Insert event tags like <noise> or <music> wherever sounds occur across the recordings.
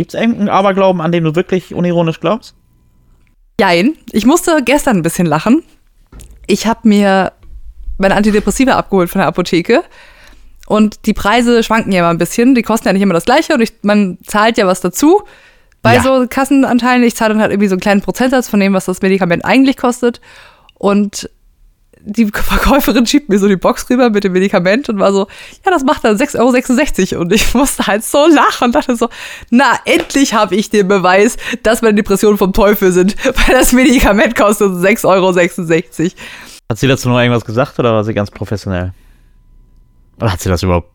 Gibt es irgendeinen Aberglauben, an dem du wirklich unironisch glaubst? Jein. Ich musste gestern ein bisschen lachen. Ich habe mir meine Antidepressiva abgeholt von der Apotheke. Und die Preise schwanken ja immer ein bisschen. Die kosten ja nicht immer das Gleiche und ich, man zahlt ja was dazu. Bei Ja. so Kassenanteilen, ich zahle dann halt irgendwie so einen kleinen Prozentsatz von dem, was das Medikament eigentlich kostet. Und die Verkäuferin schiebt mir so die Box rüber mit dem Medikament und war so, ja, das macht dann 6,66 Euro. Und ich musste halt so lachen und dachte so, na, endlich habe ich den Beweis, dass meine Depressionen vom Teufel sind, <laughs> weil das Medikament kostet 6,66 Euro. Hat sie dazu noch irgendwas gesagt oder war sie ganz professionell? Oder hat sie das überhaupt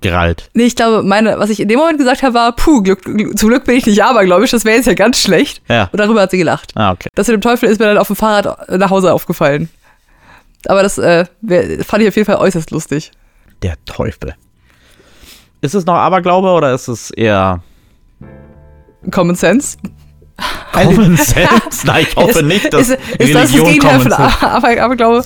gerallt? Nee, ich glaube, meine, was ich in dem Moment gesagt habe, war, puh, Glück, zum Glück bin ich nicht abergläubisch, das wäre jetzt ja ganz schlecht. Ja. Und darüber hat sie gelacht. Ah, okay. Das mit dem Teufel ist mir dann auf dem Fahrrad nach Hause aufgefallen. Aber das äh, fand ich auf jeden Fall äußerst lustig. Der Teufel. Ist es noch Aberglaube oder ist es eher Common Sense. Common <laughs> Sense? Nein, ich hoffe nicht, dass ist, ist das das Gegenteil von Aberglaube?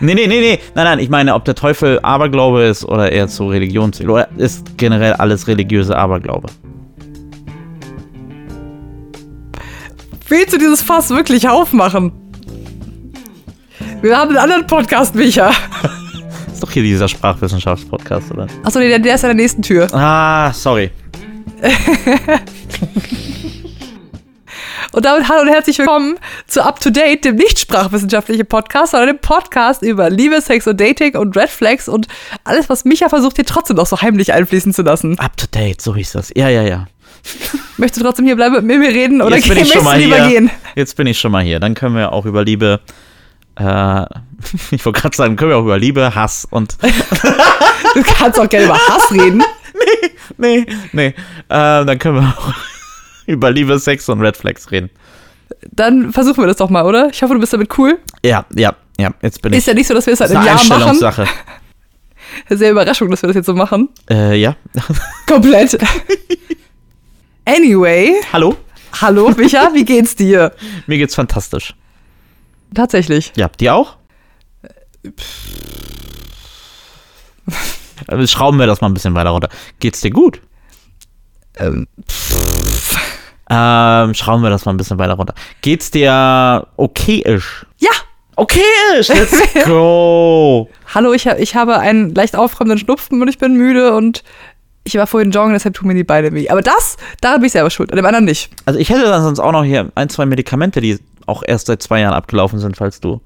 Nee, nee, nee, nee. Nein, nein, ich meine, ob der Teufel Aberglaube ist oder eher zu Religion zählt. Oder ist generell alles religiöse Aberglaube? Willst du dieses Fass wirklich aufmachen? Wir haben einen anderen Podcast, Micha. <laughs> Ist doch hier dieser Sprachwissenschaftspodcast, oder? Achso, nee, der, der ist an der nächsten Tür. Ah, sorry. <laughs> Und damit hallo und herzlich willkommen zu Up to Date, dem nicht sprachwissenschaftlichen Podcast, sondern dem Podcast über Liebe, Sex und Dating und Red Flags und alles, was Micha versucht, hier trotzdem noch so heimlich einfließen zu lassen. Up to date, so hieß das. Ja, ja, ja. Möchtest du trotzdem hier bleiben mit mir reden oder Jetzt bin ich schon mal lieber hier. gehen? Jetzt bin ich schon mal hier. Dann können wir auch über Liebe. Äh, <laughs> ich wollte gerade sagen, können wir auch über Liebe, Hass und. <laughs> Du kannst auch gerne über Hass reden. <laughs> nee, nee. Äh, dann können wir auch über Liebe, Sex und Red Flags reden. Dann versuchen wir das doch mal, oder? Ich hoffe, du bist damit cool. Ja, ja, ja. Jetzt bin ich. Ist ja nicht so, dass wir es halt ist im Jahr machen. Sehr Überraschung, dass wir das jetzt so machen. Äh, ja. Komplett. Anyway, Hallo? hallo Micha, wie geht's dir? Mir geht's fantastisch. Tatsächlich. Ja, dir auch? Äh, Schrauben wir das mal ein bisschen weiter runter. Geht's dir gut? Ähm, Ähm, schrauben wir das mal ein bisschen weiter runter. Geht's dir okayisch? ja, Okayisch, let's <laughs> go. hallo, ich, ich habe einen leicht aufkommenden Schnupfen und ich bin müde und ich war vorhin joggen, deshalb tun mir die Beine weh. Aber das, daran bin ich selber schuld, an dem anderen nicht. Also ich hätte dann sonst auch noch hier ein, zwei Medikamente, die auch erst seit zwei Jahren abgelaufen sind, falls du.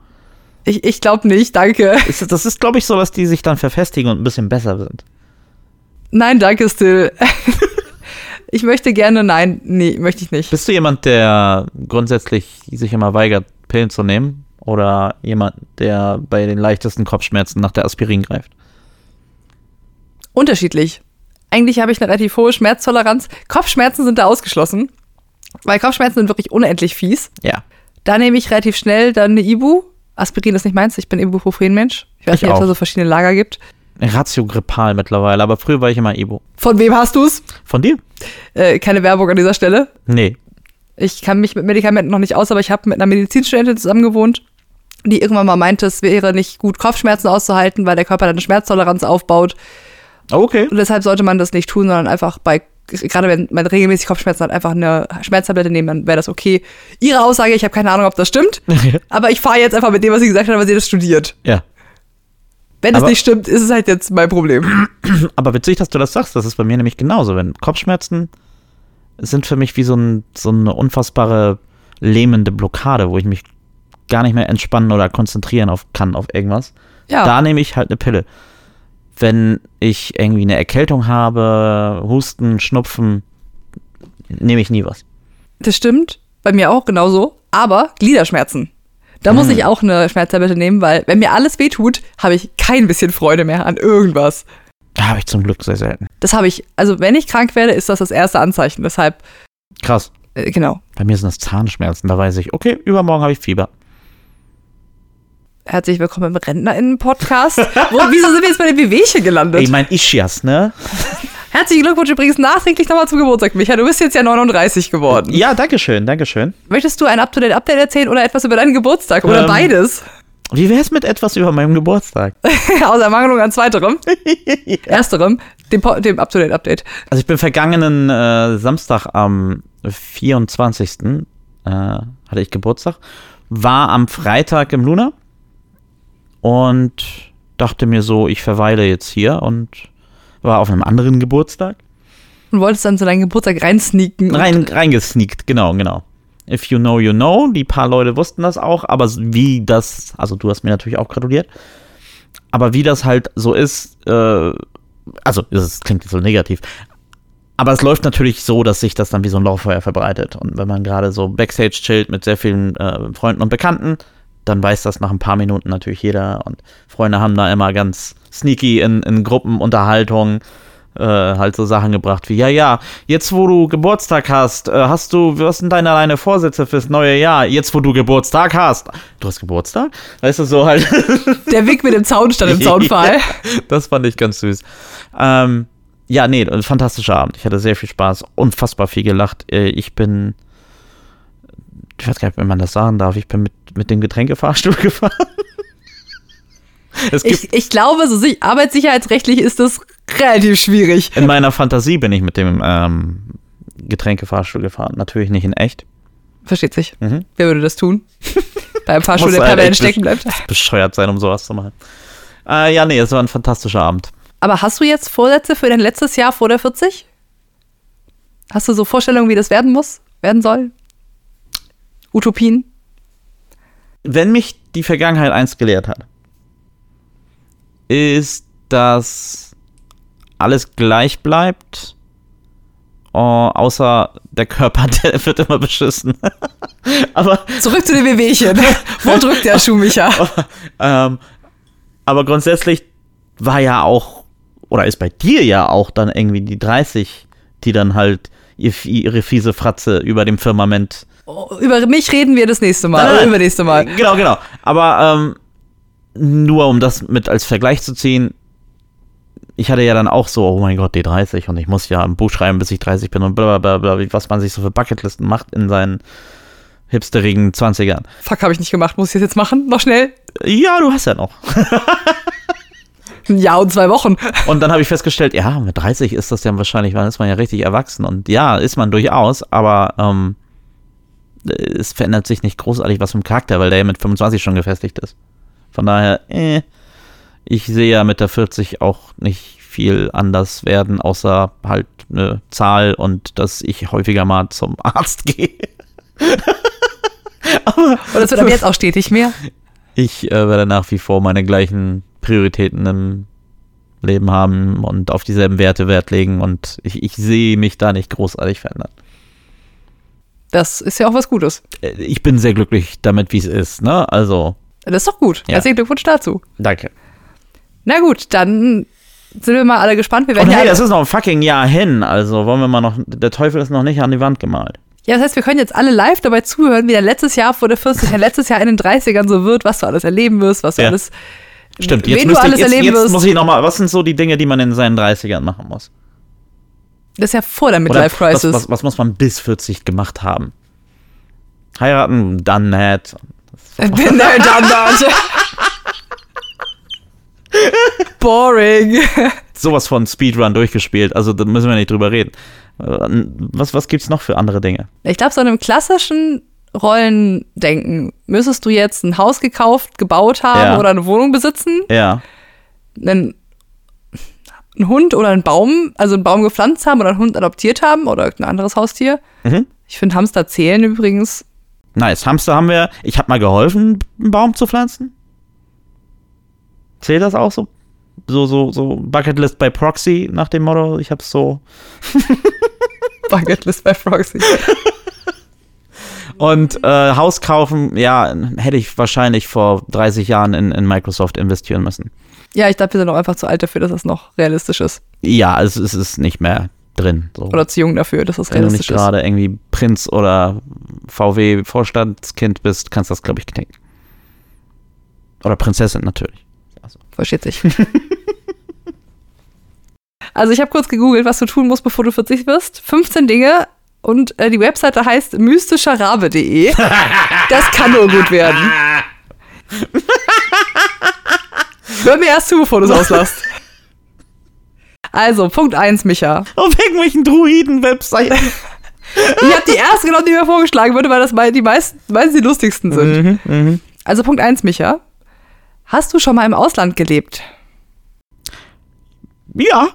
Ich, ich glaube nicht, danke. Ist, das ist, glaube ich, so, dass die sich dann verfestigen und ein bisschen besser sind. Nein, danke, Still. <laughs> ich möchte gerne, nein, nee, möchte ich nicht. Bist du jemand, der grundsätzlich sich immer weigert, Pillen zu nehmen? Oder jemand, der bei den leichtesten Kopfschmerzen nach der Aspirin greift? Unterschiedlich. Eigentlich habe ich eine relativ hohe Schmerztoleranz. Kopfschmerzen sind da ausgeschlossen, weil Kopfschmerzen sind wirklich unendlich fies. Ja. Da nehme ich relativ schnell dann eine Ibu. Aspirin ist nicht meins, ich bin Ibuprofen-Mensch. Ich weiß Ich nicht, ob es da so verschiedene Lager gibt. Ratio grippal mittlerweile, aber früher war ich immer Ibo. Von wem hast du's? Von dir? Äh, keine Werbung an dieser Stelle. Nee. Ich kann mich mit Medikamenten noch nicht aus, aber ich habe mit einer Medizinstudentin zusammen gewohnt, die irgendwann mal meinte, es wäre nicht gut, Kopfschmerzen auszuhalten, weil der Körper dann eine Schmerztoleranz aufbaut. Okay. Und deshalb sollte man das nicht tun, sondern einfach bei, gerade wenn man regelmäßig Kopfschmerzen hat, einfach eine Schmerztablette nehmen, dann wäre das okay. Ihre Aussage, ich habe keine Ahnung, ob das stimmt, <laughs> aber ich fahre jetzt einfach mit dem, was sie gesagt hat, weil sie das studiert. ja. Wenn Aber- nicht stimmt, ist es halt jetzt mein Problem. <clears throat> Aber witzig, dass du das sagst. Das ist bei mir nämlich genauso. Wenn Kopfschmerzen sind für mich wie so, ein, so eine unfassbare lähmende Blockade, wo ich mich gar nicht mehr entspannen oder konzentrieren auf, kann auf irgendwas. Ja, Da nehme ich halt eine Pille. Wenn ich irgendwie eine Erkältung habe, Husten, Schnupfen, nehme ich nie was. das stimmt. Bei mir auch genauso. Aber Gliederschmerzen. Da muss Hm. ich auch eine Schmerztablette nehmen, weil wenn mir alles wehtut, habe ich kein bisschen Freude mehr an irgendwas. Habe ich zum Glück sehr selten. Das habe ich, also wenn ich krank werde, ist das das erste Anzeichen. Deshalb, Krass. äh, genau. Bei mir sind das Zahnschmerzen. Da weiß ich, okay, übermorgen habe ich Fieber. Herzlich willkommen im RentnerInnen-Podcast. Wieso sind wir jetzt bei den Wehwehchen gelandet? Ich mein Ischias, ne? Herzlichen Glückwunsch übrigens nachträglich nochmal zum Geburtstag, Micha. Du bist jetzt ja 39 geworden. Ja, danke schön, danke schön. Möchtest du ein Up-to-Date-Update erzählen oder etwas über deinen Geburtstag? Oder Ähm, beides? Wie wär's mit etwas über meinem Geburtstag? <laughs> Aus Ermangelung an zweiterem. <laughs> Ersterem. Dem, dem Up-to-Date-Update. Also ich bin vergangenen äh, Samstag am 24. Äh, hatte ich Geburtstag, war am Freitag im Luna und dachte mir so, ich verweile jetzt hier und war auf einem anderen Geburtstag. Und wolltest dann zu deinem Geburtstag reinsneaken. Rein, reingesneakt, genau, genau. If you know, you know. Die paar Leute wussten das auch, aber wie das, also du hast mir natürlich auch gratuliert, aber wie das halt so ist, äh, also es klingt jetzt so negativ, aber es läuft natürlich so, dass sich das dann wie so ein Lauffeuer verbreitet. Und wenn man gerade so Backstage chillt mit sehr vielen äh, Freunden und Bekannten, dann weiß das nach ein paar Minuten natürlich jeder. Und Freunde haben da immer ganz sneaky in, in Gruppenunterhaltungen äh, halt so Sachen gebracht wie, ja, ja, jetzt wo du Geburtstag hast, äh, hast du, was sind deine, deine Vorsätze fürs neue Jahr? Jetzt wo du Geburtstag hast. Du hast Geburtstag? Weißt du, so halt. <laughs> Der Weg mit dem Zaun stand im Zaunfall. <laughs> das fand ich ganz süß. Ähm, ja, nee, ein fantastischer Abend. Ich hatte sehr viel Spaß, unfassbar viel gelacht. Äh, Ich bin, ich weiß gar nicht, wenn man das sagen darf, ich bin mit, mit dem Getränkefahrstuhl <laughs> gefahren. Ich, ich glaube, so sich, arbeitssicherheitsrechtlich ist das relativ schwierig. in meiner Fantasie bin ich mit dem ähm, Getränkefahrstuhl gefahren. Natürlich nicht in echt. Versteht sich. Mhm. Wer würde das tun? <laughs> Bei einem Fahrstuhl, Muss der halt permanent stecken bleibt. <laughs> Bescheuert sein, um sowas zu machen. Äh, ja, nee, es war ein fantastischer Abend. Aber hast du jetzt Vorsätze für dein letztes Jahr vor der 40? Hast du so Vorstellungen, wie das werden muss, werden soll? Utopien? Wenn mich die Vergangenheit eins gelehrt hat, ist, dass alles gleich bleibt, äh, außer der Körper, <laughs> der wird immer beschissen. <laughs> aber, Zurück zu den Wehwehchen. <laughs> Wo drückt der Schuh, ähm, aber grundsätzlich war ja auch, oder ist bei dir ja auch dann irgendwie die 30, die dann halt ihr, ihre fiese Fratze über dem Firmament Über mich reden wir das nächste Mal. Nein, nein, übernächste Mal. Genau, genau. Aber ähm, nur um das mit als Vergleich zu ziehen, ich hatte ja dann auch so, oh mein Gott, D30 und ich muss ja ein Buch schreiben, bis ich 30 bin und bla bla bla, bla was man sich so für Bucketlisten macht in seinen hipsterigen 20ern. Fuck, habe ich nicht gemacht. Muss ich das jetzt machen? Noch schnell? Ja, du hast ja noch. Ein Jahr und zwei Wochen. Und dann habe ich festgestellt, ja, mit 30 ist das ja wahrscheinlich, dann ist man ja richtig erwachsen. Und ja, ist man durchaus, aber ähm, es verändert sich nicht großartig was im Charakter, weil der ja mit 25 schon gefestigt ist. Von daher, äh, ich sehe ja mit der 40 auch nicht viel anders werden, außer halt eine Zahl und dass ich häufiger mal zum <laughs> Arzt gehe. <laughs> Und das wird aber jetzt auch stetig mehr. Ich äh, werde nach wie vor meine gleichen Prioritäten im Leben haben und auf dieselben Werte Wert legen und ich, ich sehe mich da nicht großartig verändern. Das ist ja auch was Gutes. Äh, Ich bin sehr glücklich damit, wie es ist, ne? Also, Das ist doch gut. Ja. Herzlichen Glückwunsch dazu. danke. Na gut, dann sind wir mal alle gespannt. Wir werden Und ja, hey, das ist noch ein fucking Jahr hin, also wollen wir mal noch, der Teufel ist noch nicht an die Wand gemalt. ja, das heißt, wir können jetzt alle live dabei zuhören, wie dein letztes Jahr vor der 40, dein letztes Jahr in den 30ern so wird, was du alles erleben wirst, was du Ja. alles, Stimmt, wen jetzt, du müsste, alles jetzt, erleben jetzt wirst. muss ich nochmal, was sind so die Dinge, die man in seinen 30ern machen muss? Das ist ja vor der Oder Midlife Crisis. Was, was, was muss man bis 40 gemacht haben? Heiraten, dann nicht. Bin der dann Boring. sowas von Speedrun durchgespielt, also da müssen wir nicht drüber reden. Was, was gibt's noch für andere Dinge? Ich glaube, so in einem klassischen Rollendenken müsstest du jetzt ein Haus gekauft, gebaut haben Ja. oder eine Wohnung besitzen, Ja. einen, einen Hund oder einen Baum, also einen Baum gepflanzt haben oder einen Hund adoptiert haben oder irgendein anderes Haustier. Mhm. Ich finde Hamster zählen übrigens. Nice. Hamster haben wir. Ich habe mal geholfen, einen Baum zu pflanzen. Zählt das auch so? So, so, so Bucketlist bei Proxy nach dem Motto, ich habe so. <laughs> <laughs> Bucketlist bei Frogsy. <laughs> Und äh, Haus kaufen, ja, hätte ich wahrscheinlich vor 30 Jahren in, in Microsoft investieren müssen. Ja, ich glaube, wir sind auch einfach zu alt dafür, dass das noch realistisch ist. Ja, es, es ist nicht mehr drin. So. Oder zu jung dafür, dass das Wenn du nicht realistisch ist. gerade irgendwie Prinz oder VW-Vorstandskind bist, kannst du das, glaube ich, knicken. Oder Prinzessin natürlich. Versteht sich. <laughs> also ich habe kurz gegoogelt, was du tun musst, bevor du 40 wirst. 15 Dinge und äh, die Webseite heißt mystischerabe.de. <laughs> Das kann nur gut werden. <laughs> Hör mir erst zu, bevor du es <laughs> auslachst. Also, Punkt 1, Micha. Auf irgendwelchen Druiden-Webseiten. <laughs> Ich habe die erste genommen, die mir vorgeschlagen wurde, weil das die meisten, meisten die lustigsten sind. Mhm, mhm. Also Punkt 1, Micha. Hast du schon mal im Ausland gelebt? Ja.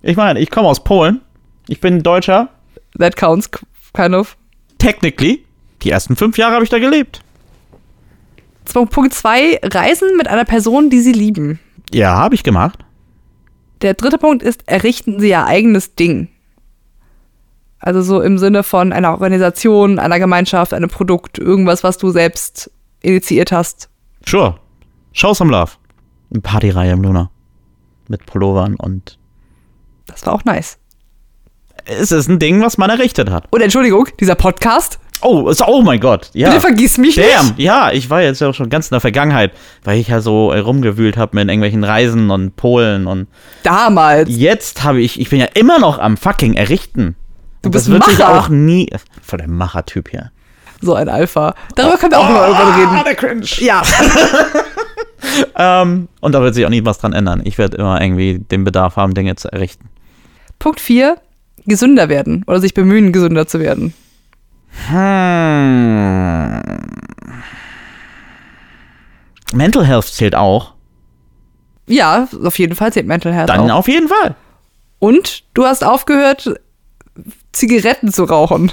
Ich meine, ich komme aus Polen. Ich bin Deutscher. That counts, kind of. Technically. Die ersten fünf Jahre habe ich da gelebt. Punkt 2, Reisen mit einer Person, die sie lieben. Ja, habe ich gemacht. Der dritte Punkt ist, errichten sie ihr eigenes Ding. Also so im Sinne von einer Organisation, einer Gemeinschaft, einem Produkt, irgendwas, was du selbst initiiert hast. Sure. Show some love. Eine Partyreihe im Luna. Mit Pullovern und. Das war auch nice. Es ist ein Ding, was man errichtet hat. Und Entschuldigung, dieser Podcast, Oh, oh mein Gott. Ja. bitte vergiss mich Damn, nicht. ja, ich war jetzt ja auch schon ganz in der Vergangenheit, weil ich ja so äh, rumgewühlt habe mit irgendwelchen Reisen und Polen und Damals. jetzt habe ich, ich bin ja immer noch am fucking Errichten. Du Und bist das wird sich Macher. auch nie, voll der Macher-Typ hier. So ein Alpha. Darüber können wir auch mal irgendwann reden. Ah, der Cringe. Ja. <laughs> Ähm, und da wird sich auch nie was dran ändern. Ich werde immer irgendwie den Bedarf haben, Dinge zu errichten. Punkt 4, gesünder werden oder sich bemühen, gesünder zu werden. Hm. Mental Health zählt auch. Ja, auf jeden Fall zählt Mental Health Dann auch. auf jeden Fall. Und du hast aufgehört, Zigaretten zu rauchen.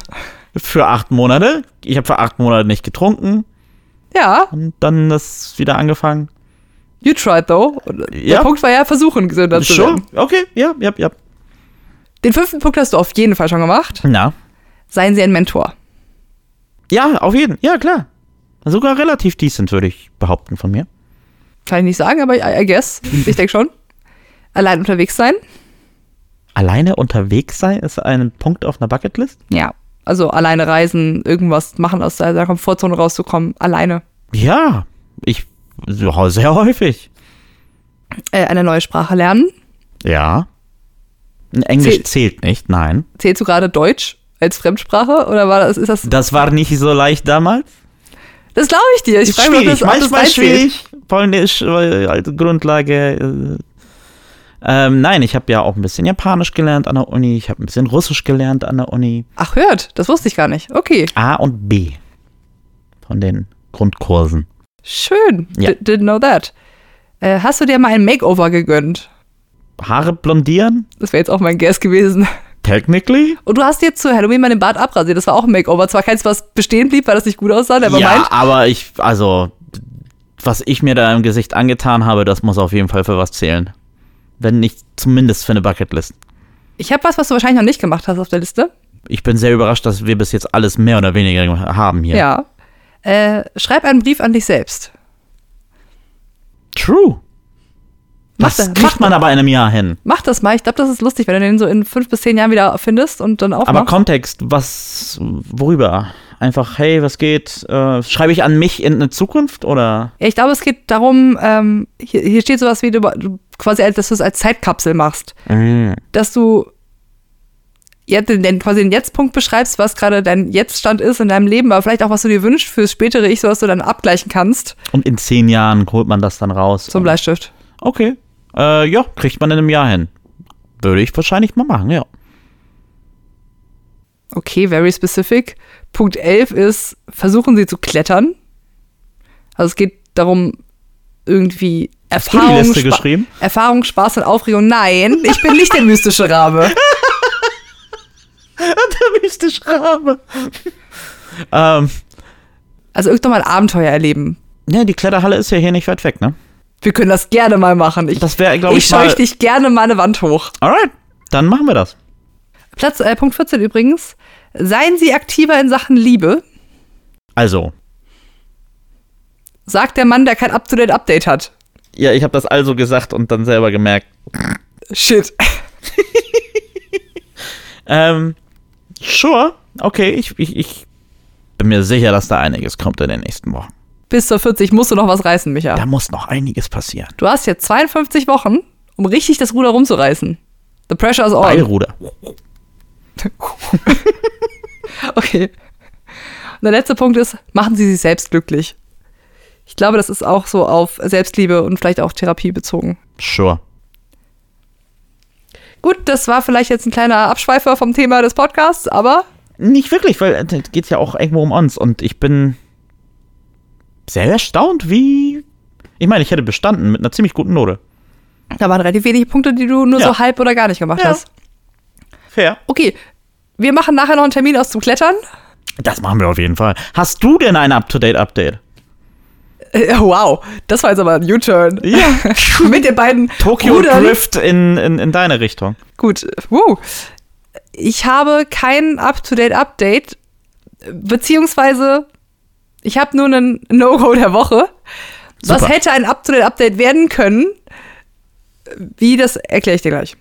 Für acht Monate. Ich habe für acht Monate nicht getrunken Ja, und dann das wieder angefangen. you tried though. Und Ja. Der Punkt war ja, versuchen, gesünder zu Schon? werden. Okay, ja, ja, ja. Den fünften Punkt hast du auf jeden Fall schon gemacht. Na. Seien Sie ein Mentor. Ja, auf jeden Ja, klar. Sogar relativ decent, würde ich behaupten von mir. Kann ich nicht sagen, aber I, guess. <laughs> Ich denke schon. Allein unterwegs sein. Alleine unterwegs sein ist ein Punkt auf einer Bucketlist? Ja. Also alleine reisen, irgendwas machen, aus der Komfortzone rauszukommen. Alleine. Ja. Ich. Sehr häufig. Äh, eine neue Sprache lernen. Ja. Englisch Zählt- zählt nicht, nein. Zählst du gerade Deutsch als Fremdsprache? Oder war das, ist das. Das war nicht so leicht damals. Das glaube ich dir. Ich Ist frage mich, ob schwierig, das, ob das manchmal reinzählt. schwierig. Polnisch äh, als Grundlage. Äh, ähm, nein, ich habe ja auch ein bisschen Japanisch gelernt an der Uni. Ich habe ein bisschen Russisch gelernt an der Uni. Ach, hört. Das wusste ich gar nicht. Okay. A und B von den Grundkursen. Schön. Ja. D didn't know that. Äh, hast du dir mal ein Makeover gegönnt? Haare blondieren? Das wäre jetzt auch mein Guess gewesen. Technically? Und du hast dir zu Halloween mal den Bart abrasiert. Das war auch ein Makeover. Zwar keins, was bestehen blieb, weil das nicht gut aussah, aber ja, meint. aber ich, also, was ich mir da im Gesicht angetan habe, das muss auf jeden Fall für was zählen. Wenn nicht zumindest für eine Bucketlist. Ich habe was, was du wahrscheinlich noch nicht gemacht hast auf der Liste. Ich bin sehr überrascht, dass wir bis jetzt alles mehr oder weniger haben hier. Ja. Äh, schreib einen Brief an dich selbst. True. Mach Das das, kriegt man aber in einem Jahr hin. mach das mal. Ich glaube, das ist lustig, wenn du den so in fünf bis zehn Jahren wieder findest und dann Aber aufmachst. Kontext, was, worüber? Einfach, hey, was geht? Äh, schreibe ich an mich in eine Zukunft oder? Ja, ich glaube, es geht darum, ähm, hier, hier steht sowas wie, du, du quasi, dass du es als Zeitkapsel machst. Dass du jetzt den, den, quasi den Jetztpunkt beschreibst, was gerade dein Jetztstand ist in deinem Leben, aber vielleicht auch, was du dir wünschst fürs spätere Ich, so dass du dann abgleichen kannst Und in zehn Jahren holt man das dann raus. zum Bleistift. Okay. Äh, ja, kriegt man in einem Jahr hin. Würde ich wahrscheinlich mal machen, ja. Okay, very specific. Punkt 11 ist, versuchen Sie zu klettern. Also es geht darum, irgendwie Hast du die Erfahrung, Liste Spa- geschrieben? Erfahrung, Spaß und Aufregung. Nein, ich bin nicht der mystische Rabe. <laughs> Der mystische Rabe. ähm, Also irgendwann mal ein Abenteuer erleben. ja, die Kletterhalle ist ja hier nicht weit weg, ne? Wir können das gerne mal machen. Ich, Das wäre, glaube ich ich, scheuche dich gerne mal eine Wand hoch. Alright, dann machen wir das. Platz, äh, Punkt 14 übrigens. Seien Sie aktiver in Sachen Liebe, Also, sagt der Mann, der kein Up-to-Date-Update hat. ja, ich habe das also gesagt und dann selber gemerkt. Shit. <laughs> Ähm, sure, okay, ich, ich, ich bin mir sicher, dass da einiges kommt in den nächsten Wochen. Bis zur 40 musst du noch was reißen, Micha. Da muss noch einiges passieren. Du hast jetzt 52 Wochen, um richtig das Ruder rumzureißen. The pressure is on. Beilruder. <laughs> Okay. Und der letzte Punkt ist, machen Sie sich selbst glücklich. Ich glaube, das ist auch so auf Selbstliebe und vielleicht auch Therapie bezogen. Sure. Gut, das war vielleicht jetzt ein kleiner Abschweifer vom Thema des Podcasts, aber Nicht wirklich, weil es geht ja auch irgendwo um uns und ich bin sehr erstaunt, wie. Ich meine, ich hätte bestanden mit einer ziemlich guten Note. da waren relativ wenige Punkte, die du nur Ja. so halb oder gar nicht gemacht Ja. hast. Fair. Okay, wir machen nachher noch einen Termin aus zum Klettern. Das machen wir auf jeden Fall. Hast du denn ein Up-to-Date-Update? Äh, wow, das war jetzt aber ein U-Turn. Ja. <laughs> Mit den beiden Tokyo Rudern. Drift in, in, in deine Richtung. Gut, wow. Ich habe kein Up-to-Date-Update, beziehungsweise ich habe nur einen No-Go der Woche. Was Super. hätte ein Up-to-Date-Update werden können? Wie, das erkläre ich dir gleich.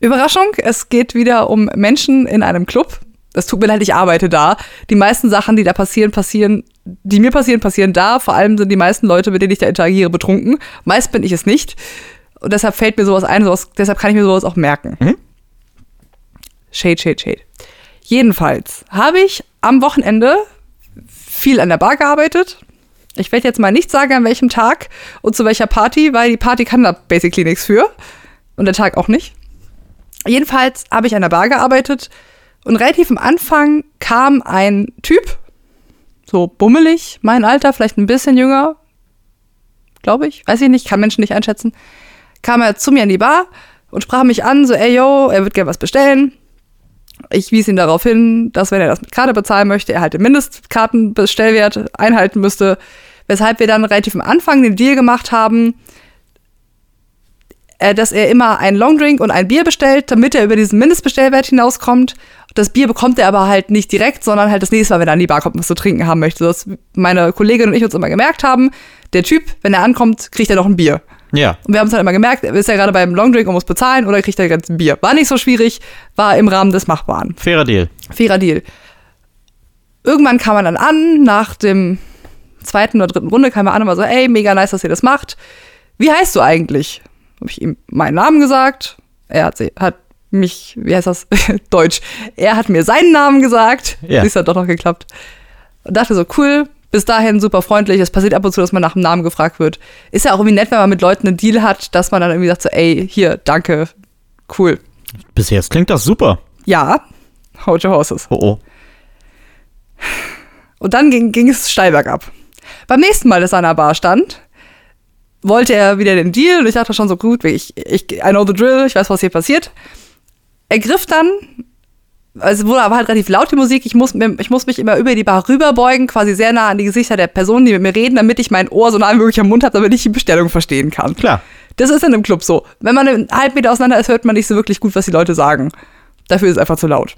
Überraschung, es geht wieder um Menschen in einem Club. Es tut mir leid, ich arbeite da. Die meisten Sachen, die da passieren, passieren, die mir passieren, passieren da. Vor allem sind die meisten Leute, mit denen ich da interagiere, betrunken. Meist bin ich es nicht. Und deshalb fällt mir sowas ein, sowas, deshalb kann ich mir sowas auch merken. Mhm. Shade, shade, shade. Jedenfalls habe ich am Wochenende viel an der Bar gearbeitet. Ich werde jetzt mal nicht sagen, an welchem Tag und zu welcher Party, weil die Party kann da basically nichts für. Und der Tag auch nicht. Jedenfalls habe ich an der Bar gearbeitet und relativ am Anfang kam ein Typ, so bummelig, mein Alter, vielleicht ein bisschen jünger, glaube ich, weiß ich nicht, kann Menschen nicht einschätzen, kam er zu mir in die Bar und sprach mich an, so, ey, yo, er wird gerne was bestellen. Ich wies ihn darauf hin, dass wenn er das mit Karte bezahlen möchte, er halt den Mindestkartenbestellwert einhalten müsste, weshalb wir dann relativ am Anfang den Deal gemacht haben, äh, dass er immer einen Longdrink und ein Bier bestellt, damit er über diesen Mindestbestellwert hinauskommt. Das Bier bekommt er aber halt nicht direkt, sondern halt das nächste Mal, wenn er an die Bar kommt was zu trinken haben möchte. Dass meine Kollegin und ich uns immer gemerkt haben, der Typ, wenn er ankommt, kriegt er noch ein Bier. Ja. Und wir haben es halt immer gemerkt, ist er gerade beim Longdrink und muss bezahlen oder kriegt er jetzt ein Bier. War nicht so schwierig, war im Rahmen des Machbaren. Fairer Deal. Fairer Deal. Irgendwann kam er dann an, nach dem zweiten oder dritten Runde kam er an und war so, ey, mega nice, dass ihr das macht. Wie heißt du eigentlich? Habe ich ihm meinen Namen gesagt. Er hat, sie- hat mich, wie heißt das? <laughs> Deutsch. Er hat mir seinen Namen gesagt. Ja. Das hat doch noch geklappt. Und dachte so, cool, bis dahin super freundlich. Es passiert ab und zu, dass man nach dem Namen gefragt wird. Ist ja auch irgendwie nett, wenn man mit Leuten einen Deal hat, dass man dann irgendwie sagt so, ey, hier, danke, cool. Bis jetzt klingt das super. Ja, hold your horses. Oh oh. Und dann ging, ging es steil bergab. Beim nächsten Mal, dass er an der Bar stand, wollte er wieder den Deal und ich dachte schon so gut, ich, ich, I know the drill, ich weiß, was hier passiert. Er griff dann, also wurde aber halt relativ laut die Musik, ich muss, ich muss mich immer über die Bar rüberbeugen, quasi sehr nah an die Gesichter der Personen, die mit mir reden, damit ich mein Ohr so nah wie möglich am Mund habe, damit ich die Bestellung verstehen kann. Klar. Das ist in einem Club so. Wenn man einen halben Meter auseinander ist, hört man nicht so wirklich gut, was die Leute sagen. Dafür ist es einfach zu laut.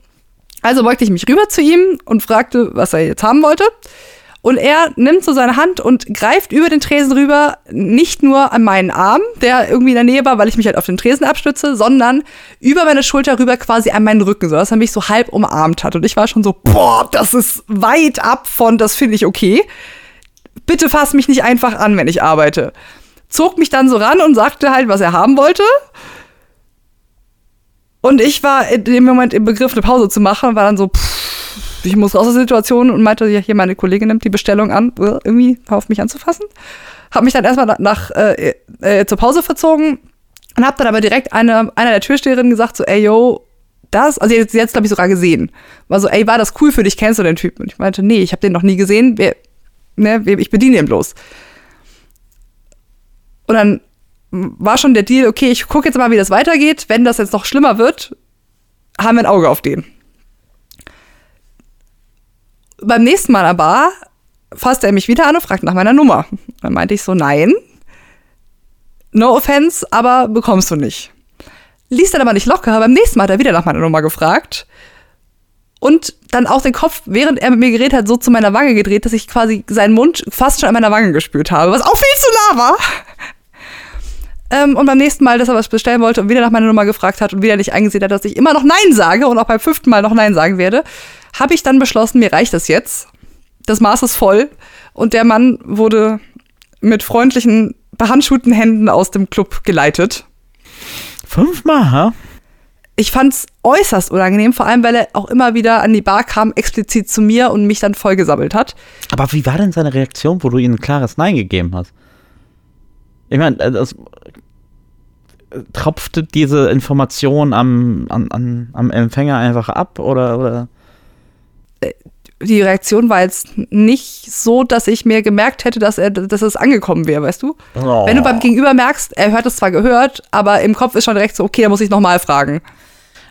Also beugte ich mich rüber zu ihm und fragte, was er jetzt haben wollte. Und er nimmt so seine Hand und greift über den Tresen rüber, nicht nur an meinen Arm, der irgendwie in der Nähe war, weil ich mich halt auf den Tresen abstütze, sondern über meine Schulter rüber quasi an meinen Rücken, sodass er mich so halb umarmt hat. Und ich war schon so, boah, das ist weit ab von, das finde ich okay. Bitte fass mich nicht einfach an, wenn ich arbeite. Zog mich dann so ran und sagte halt, was er haben wollte. Und ich war in dem Moment im Begriff, eine Pause zu machen war dann so, pff, ich muss raus aus der Situation und meinte, ja, hier, meine Kollegin nimmt die Bestellung an, äh, irgendwie auf mich anzufassen. Hab mich dann erstmal nach, nach äh, äh, zur Pause verzogen und hab dann aber direkt eine, einer der Türsteherinnen gesagt, so, ey, yo, das, also jetzt, jetzt glaube ich sogar gesehen. War so, ey, war das cool für dich? Kennst du den Typen? Und ich meinte, nee, ich habe den noch nie gesehen. Wer, ne, ich bediene ihn bloß. Und dann war schon der Deal, okay, ich gucke jetzt mal, wie das weitergeht. Wenn das jetzt noch schlimmer wird, haben wir ein Auge auf den. Beim nächsten Mal aber fasste er mich wieder an und fragte nach meiner Nummer. Dann meinte ich so, nein. No offense, aber bekommst du nicht. Ließ dann aber nicht locker. Beim nächsten Mal hat er wieder nach meiner Nummer gefragt. Und dann auch den Kopf, während er mit mir geredet hat, so zu meiner Wange gedreht, dass ich quasi seinen Mund fast schon an meiner Wange gespürt habe, was auch viel zu nah war. Ähm, und beim nächsten Mal, dass er was bestellen wollte und wieder nach meiner Nummer gefragt hat und wieder nicht eingesehen hat, dass ich immer noch Nein sage und auch beim fünften Mal noch Nein sagen werde, habe ich dann beschlossen, mir reicht das jetzt. Das Maß ist voll. Und der Mann wurde mit freundlichen, behandschuhten Händen aus dem Club geleitet. Fünfmal, ha? ich fand es äußerst unangenehm, vor allem weil er auch immer wieder an die Bar kam, explizit zu mir und mich dann vollgesammelt hat. Aber wie war denn seine Reaktion, wo du ihm ein klares Nein gegeben hast? Ich meine, äh, das tropfte diese Information am, an, an, am Empfänger einfach ab oder, oder? Die Reaktion war jetzt nicht so, dass ich mir gemerkt hätte, dass er, dass es angekommen wäre, weißt du? Oh. Wenn du beim Gegenüber merkst, er hört es zwar gehört, aber im Kopf ist schon direkt so, okay, da muss ich nochmal fragen.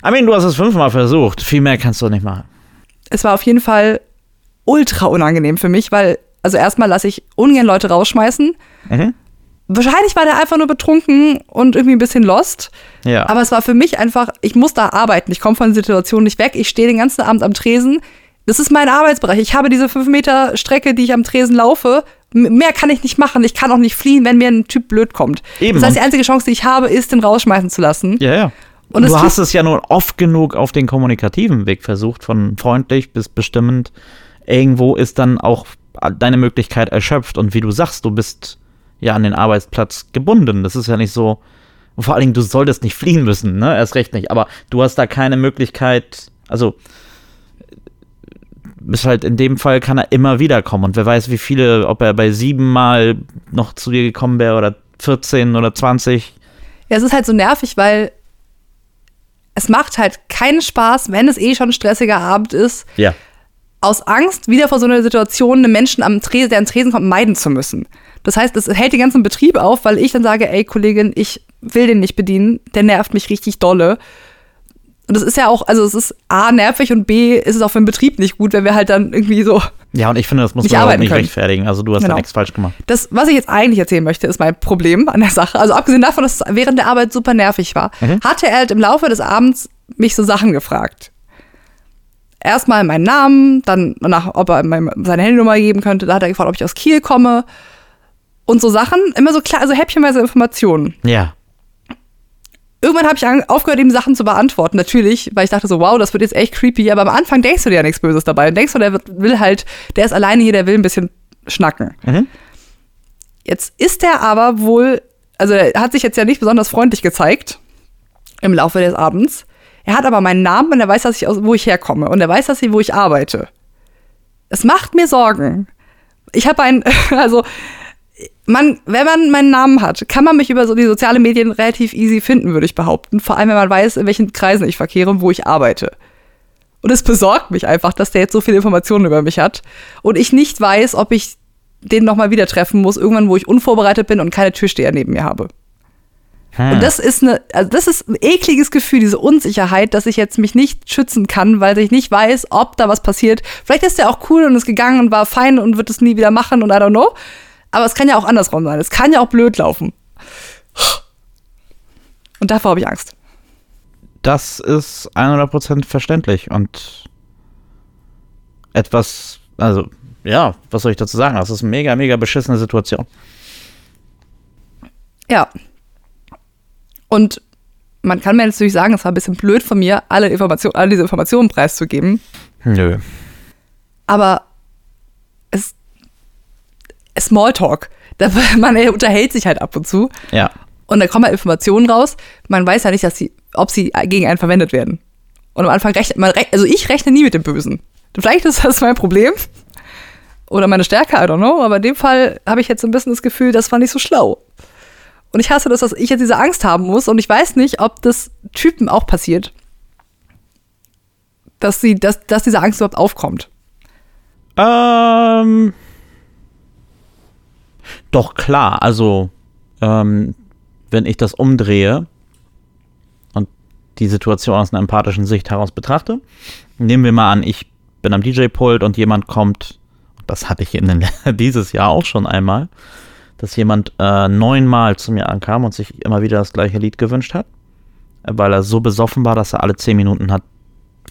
I mean, du hast es fünfmal versucht. Viel mehr kannst du nicht machen. Es war auf jeden Fall ultra unangenehm für mich, weil, also erstmal lasse ich ungern Leute rausschmeißen. Mhm. Wahrscheinlich war der einfach nur betrunken und irgendwie ein bisschen lost. Ja. Aber es war für mich einfach, ich muss da arbeiten. Ich komme von der Situation nicht weg. Ich stehe den ganzen Abend am Tresen. Das ist mein Arbeitsbereich. Ich habe diese fünf Meter Strecke, die ich am Tresen laufe. Mehr kann ich nicht machen. Ich kann auch nicht fliehen, wenn mir ein Typ blöd kommt. Eben. Das heißt, die einzige Chance, die ich habe, ist, den rausschmeißen zu lassen. ja, ja. Und du hast es ja nun oft genug auf den kommunikativen Weg versucht, von freundlich bis bestimmend. Irgendwo ist dann auch deine Möglichkeit erschöpft. Und wie du sagst, du bist ja an den Arbeitsplatz gebunden. Das ist ja nicht so. Und vor allen Dingen, du solltest nicht fliehen müssen, ne? Erst recht nicht. Aber du hast da keine Möglichkeit. Also, bist halt in dem Fall kann er immer wieder kommen. Und wer weiß, wie viele, ob er bei sieben Mal noch zu dir gekommen wäre oder 14 oder 20. Ja, es ist halt so nervig, weil es macht halt keinen Spaß, wenn es eh schon ein stressiger Abend ist, Ja. aus Angst, wieder vor so einer Situation einen Menschen, am Tresen, der am Tresen kommt, meiden zu müssen. Das heißt, es hält den ganzen Betrieb auf, weil ich dann sage, ey Kollegin, ich will den nicht bedienen, der nervt mich richtig dolle. Und das ist ja auch, also es ist A, nervig und B, ist es auch für den Betrieb nicht gut, wenn wir halt dann irgendwie so Ja, und ich finde, das muss man auch nicht können. rechtfertigen. Also, du hast Genau. da nichts falsch gemacht. Das, was ich jetzt eigentlich erzählen möchte, ist mein Problem an der Sache. Also abgesehen davon, dass es während der Arbeit super nervig war, Mhm. hatte er halt im Laufe des Abends mich so Sachen gefragt. Erstmal meinen Namen, dann nach, ob er seine Handynummer geben könnte. Da hat er gefragt, ob ich aus Kiel komme. Und so Sachen, immer so klar, also häppchenweise Informationen. Ja. Irgendwann habe ich aufgehört, ihm Sachen zu beantworten. Natürlich, weil ich dachte so, wow, das wird jetzt echt creepy. Aber am Anfang denkst du dir ja nichts Böses dabei. Und denkst du, der will halt, der ist alleine hier, der will ein bisschen schnacken. Mhm. Jetzt ist er aber wohl, also er hat sich jetzt ja nicht besonders freundlich gezeigt im Laufe des Abends. Er hat aber meinen Namen und er weiß, dass ich aus, wo ich herkomme und er weiß, dass ich, wo ich arbeite. Es macht mir Sorgen. Ich habe ein, <laughs> also man, wenn man meinen Namen hat, kann man mich über so die sozialen Medien relativ easy finden, würde ich behaupten. Vor allem, wenn man weiß, in welchen Kreisen ich verkehre und wo ich arbeite. Und es besorgt mich einfach, dass der jetzt so viele Informationen über mich hat und ich nicht weiß, ob ich den nochmal wieder treffen muss, irgendwann, wo ich unvorbereitet bin und keine Türsteher neben mir habe. Hm. Und das ist eine, also das ist ein ekliges Gefühl, diese Unsicherheit, dass ich jetzt mich nicht schützen kann, weil ich nicht weiß, ob da was passiert. Vielleicht ist der auch cool und ist gegangen und war fein und wird es nie wieder machen und I don't know. Aber es kann ja auch andersrum sein. Es kann ja auch blöd laufen. Und davor habe ich Angst. Das ist 100% verständlich und etwas, also, ja, was soll ich dazu sagen? Das ist eine mega, mega beschissene Situation. Ja. Und man kann mir jetzt natürlich sagen, es war ein bisschen blöd von mir, alle, Informationen, alle diese Informationen preiszugeben. Nö. aber es Smalltalk. <laughs> Da- Man unterhält sich halt ab und zu Ja. und da kommen halt Informationen raus. Man weiß ja nicht, dass sie, ob sie gegen einen verwendet werden. Und am Anfang rechnet man, also ich rechne nie mit dem Bösen. Vielleicht ist das mein Problem oder meine Stärke, I don't know. Aber in dem Fall habe ich jetzt so ein bisschen das Gefühl, das war nicht so schlau. Und ich hasse das, dass ich jetzt diese Angst haben muss und ich weiß nicht, ob das Typen auch passiert, dass sie, dass, dass diese Angst überhaupt aufkommt. Ähm. Doch klar, also ähm, wenn ich das umdrehe und die Situation aus einer empathischen Sicht heraus betrachte, nehmen wir mal an, ich bin am DJ-Pult und jemand kommt, das hatte ich den, <laughs> dieses Jahr auch schon einmal, dass jemand äh, neunmal zu mir ankam und sich immer wieder das gleiche Lied gewünscht hat, weil er so besoffen war, dass er alle zehn Minuten hat,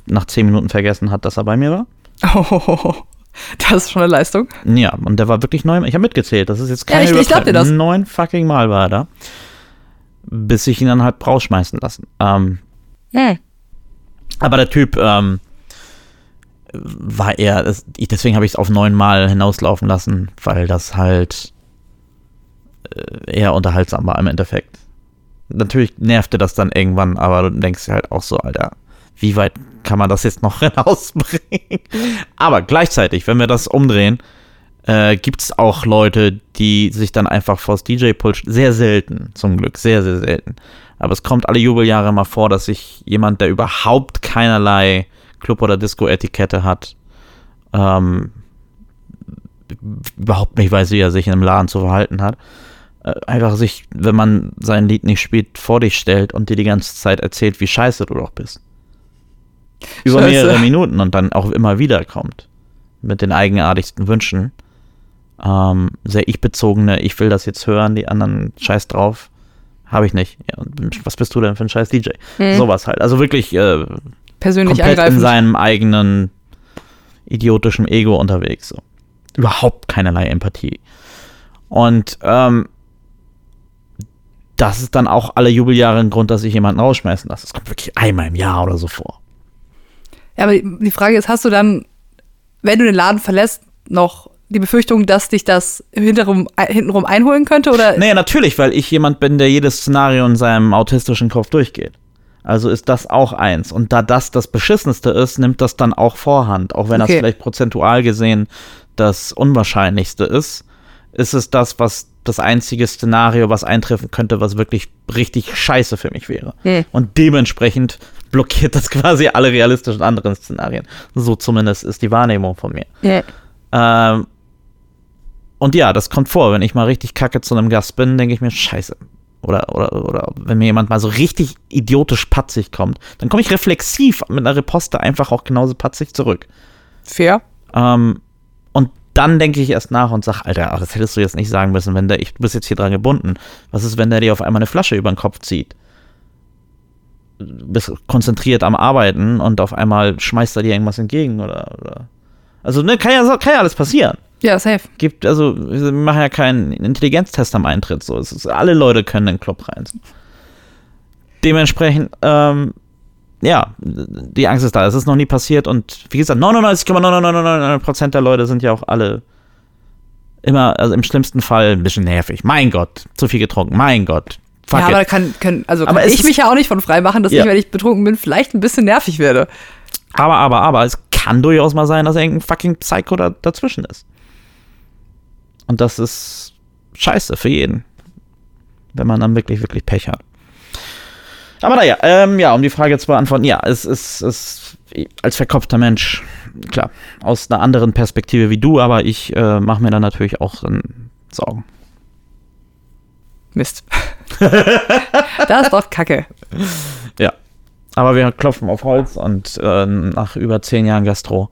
nach zehn Minuten vergessen hat, dass er bei mir war. Oh, <laughs> das ist schon eine Leistung. Ja, und der war wirklich neun. Ich habe mitgezählt. Das ist jetzt Ja, keine ich- ich glaub dir das. Neun fucking Mal war er da. Bis ich ihn dann halt rausschmeißen lassen. Ähm, Hm. aber der Typ ähm, war eher, ich, deswegen habe ich es auf neun Mal hinauslaufen lassen, weil das halt äh, eher unterhaltsam war im Endeffekt. Natürlich nervte das dann irgendwann, aber du denkst dir halt auch so, Alter, wie weit kann man das jetzt noch <laughs> hinausbringen? Aber gleichzeitig, wenn wir das umdrehen, äh, gibt es auch Leute, die sich dann einfach vors DJ-Pult, sehr selten, zum Glück, sehr, sehr selten. Aber es kommt alle Jubeljahre mal vor, dass sich jemand, der überhaupt keinerlei Club- oder Disco-Etikette hat, ähm, überhaupt nicht weiß, wie er sich in einem Laden zu verhalten hat, äh, einfach sich, wenn man sein Lied nicht spielt, vor dich stellt und dir die ganze Zeit erzählt, wie scheiße du doch bist. Über Scheiße. mehrere Minuten und dann auch immer wieder kommt. Mit den eigenartigsten Wünschen. Ähm, sehr ich-bezogene, ich will das jetzt hören, die anderen scheiß drauf. Habe ich nicht. Ja, was bist du denn für ein scheiß DJ? Hm. Sowas halt. Also wirklich äh, Persönlich komplett in angreifend. seinem eigenen idiotischen Ego unterwegs. So. Überhaupt keinerlei Empathie. Und ähm, das ist dann auch alle Jubeljahre ein Grund, dass ich jemanden rausschmeißen lasse. Das kommt wirklich einmal im Jahr oder so vor. Ja, aber die Frage ist, hast du dann, wenn du den Laden verlässt, noch die Befürchtung, dass dich das hinterrum, äh, hintenrum einholen könnte? Oder Naja, natürlich, weil ich jemand bin, der jedes Szenario in seinem autistischen Kopf durchgeht. Also ist das auch eins. Und da das das Beschissenste ist, nimmt das dann auch Vorhand. Auch wenn Okay. das vielleicht prozentual gesehen das Unwahrscheinlichste ist, ist es das, was das einzige Szenario, was eintreffen könnte, was wirklich richtig scheiße für mich wäre. Hm. Und dementsprechend blockiert das quasi alle realistischen anderen Szenarien. So zumindest ist die Wahrnehmung von mir. Ja. Ähm, und ja, das kommt vor. Wenn ich mal richtig kacke zu einem Gast bin, denke ich mir, scheiße. Oder, oder, oder wenn mir jemand mal so richtig idiotisch patzig kommt, dann komme ich reflexiv mit einer Riposte einfach auch genauso patzig zurück. fair. Ähm, dann denke ich erst nach und sage, Alter, ach, das hättest du jetzt nicht sagen müssen, wenn der, ich, du bist jetzt hier dran gebunden. Was ist, wenn der dir auf einmal eine Flasche über den Kopf zieht? Du bist konzentriert am Arbeiten und auf einmal schmeißt er dir irgendwas entgegen oder, oder. Also, ne, kann ja, kann ja alles passieren Ja, safe. gibt, also wir machen ja keinen Intelligenztest am Eintritt, so. Es ist, alle Leute können in den Club rein. Dementsprechend, ähm, ja, die Angst ist da. Es ist noch nie passiert und wie gesagt, 99,999% der Leute sind ja auch alle immer, also im schlimmsten Fall ein bisschen nervig. Mein Gott, zu viel getrunken. Mein Gott. Fuck ja, it. aber kann, können, also kann ich mich ja auch nicht von frei machen, dass Ja. ich, wenn ich betrunken bin, vielleicht ein bisschen nervig werde. Aber, aber, aber, es kann durchaus mal sein, dass irgendein fucking Psycho da, dazwischen ist. Und das ist scheiße für jeden. Wenn man dann wirklich, wirklich Pech hat. Aber naja, ähm, ja, um die Frage zu beantworten, ja, es ist, es, als verkopfter Mensch, klar, aus einer anderen Perspektive wie du, aber ich äh, mache mir dann natürlich auch Sorgen. Mist. <laughs> das ist doch kacke. Ja. Aber wir klopfen auf Holz und äh, nach über zehn Jahren Gastro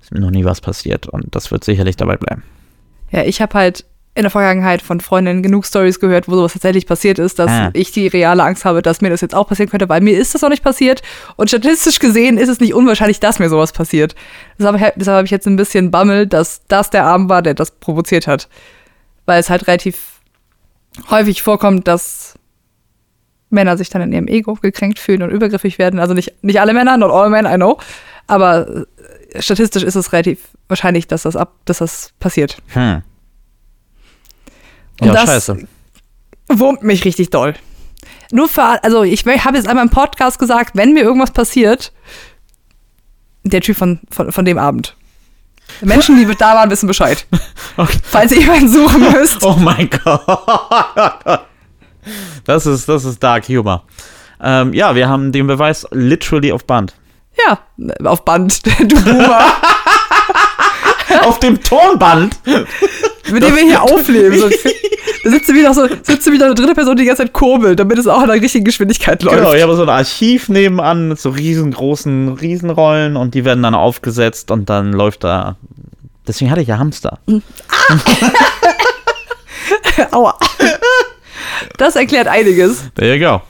ist mir noch nie was passiert und das wird sicherlich dabei bleiben. Ja, ich habe halt in der Vergangenheit von Freundinnen genug Stories gehört, wo sowas tatsächlich passiert ist, dass Ah. ich die reale Angst habe, dass mir das jetzt auch passieren könnte, weil mir ist das noch nicht passiert. Und statistisch gesehen ist es nicht unwahrscheinlich, dass mir sowas passiert. Deshalb, deshalb habe ich jetzt ein bisschen Bammel, dass das der Abend war, der das provoziert hat. Weil es halt relativ häufig vorkommt, dass Männer sich dann in ihrem Ego gekränkt fühlen und übergriffig werden. Also nicht, nicht alle Männer, not all men, I know. Aber äh, statistisch ist es relativ wahrscheinlich, dass das, ab, dass das passiert. Hm. Und Ja, das scheiße. wurmt mich richtig doll. Nur für, also ich habe jetzt einmal im Podcast gesagt, wenn mir irgendwas passiert, der Typ von, von, von dem Abend. Menschen, die da waren, wissen Bescheid. <laughs> Okay. Falls ihr jemanden suchen müsst. Oh mein Gott. Das ist, das ist Dark Humor. Ähm, ja, wir haben den Beweis literally auf Band. Ja, auf Band, <laughs> du Boomer, <laughs> auf dem Tonband? Mit dem wir hier aufnehmen. So, da sitzt du wieder so, sitzt du wieder eine dritte Person, die die ganze Zeit kurbelt, damit es auch in der richtigen Geschwindigkeit läuft. Genau, ich habe so ein Archiv nebenan mit so riesengroßen Riesenrollen und die werden dann aufgesetzt und dann läuft da. Deswegen hatte ich ja Hamster. <laughs> Aua. Das erklärt einiges. There you go.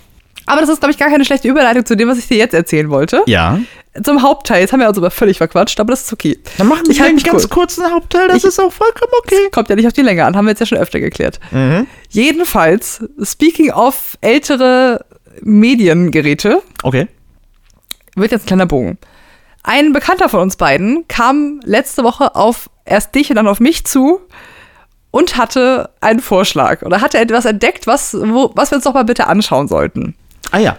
Aber das ist, glaube ich, gar keine schlechte Überleitung zu dem, was ich dir jetzt erzählen wollte. Ja. Zum Hauptteil. Jetzt haben wir uns aber völlig verquatscht, aber das ist okay. Dann machen Ich wir halt einen ganz kurz. kurzen Hauptteil, das Ich- ist auch vollkommen okay. Kommt ja nicht auf die Länge an, haben wir jetzt ja schon öfter geklärt. Mhm. Jedenfalls, speaking of ältere Mediengeräte, Okay. wird jetzt ein kleiner Bogen. Ein Bekannter von uns beiden kam letzte Woche auf erst dich und dann auf mich zu und hatte einen Vorschlag oder hatte etwas entdeckt, was, wo, was wir uns doch mal bitte anschauen sollten. Ah ja.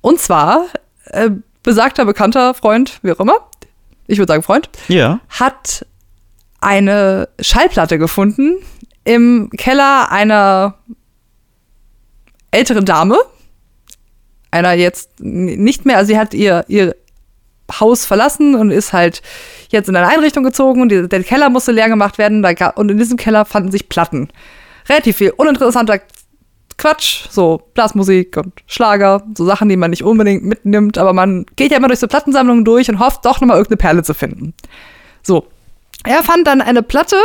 Und zwar, äh, besagter, bekannter Freund, wie auch immer, ich würde sagen Freund, Ja. hat eine Schallplatte gefunden im Keller einer älteren Dame. Einer jetzt nicht mehr, also sie hat ihr, ihr Haus verlassen und ist halt jetzt in eine Einrichtung gezogen und der Keller musste leer gemacht werden. Und in diesem Keller fanden sich Platten. Relativ viel uninteressanter Quatsch, so Blasmusik und Schlager, so Sachen, die man nicht unbedingt mitnimmt, aber man geht ja immer durch so Plattensammlungen durch und hofft doch nochmal irgendeine Perle zu finden. So. Er fand dann eine Platte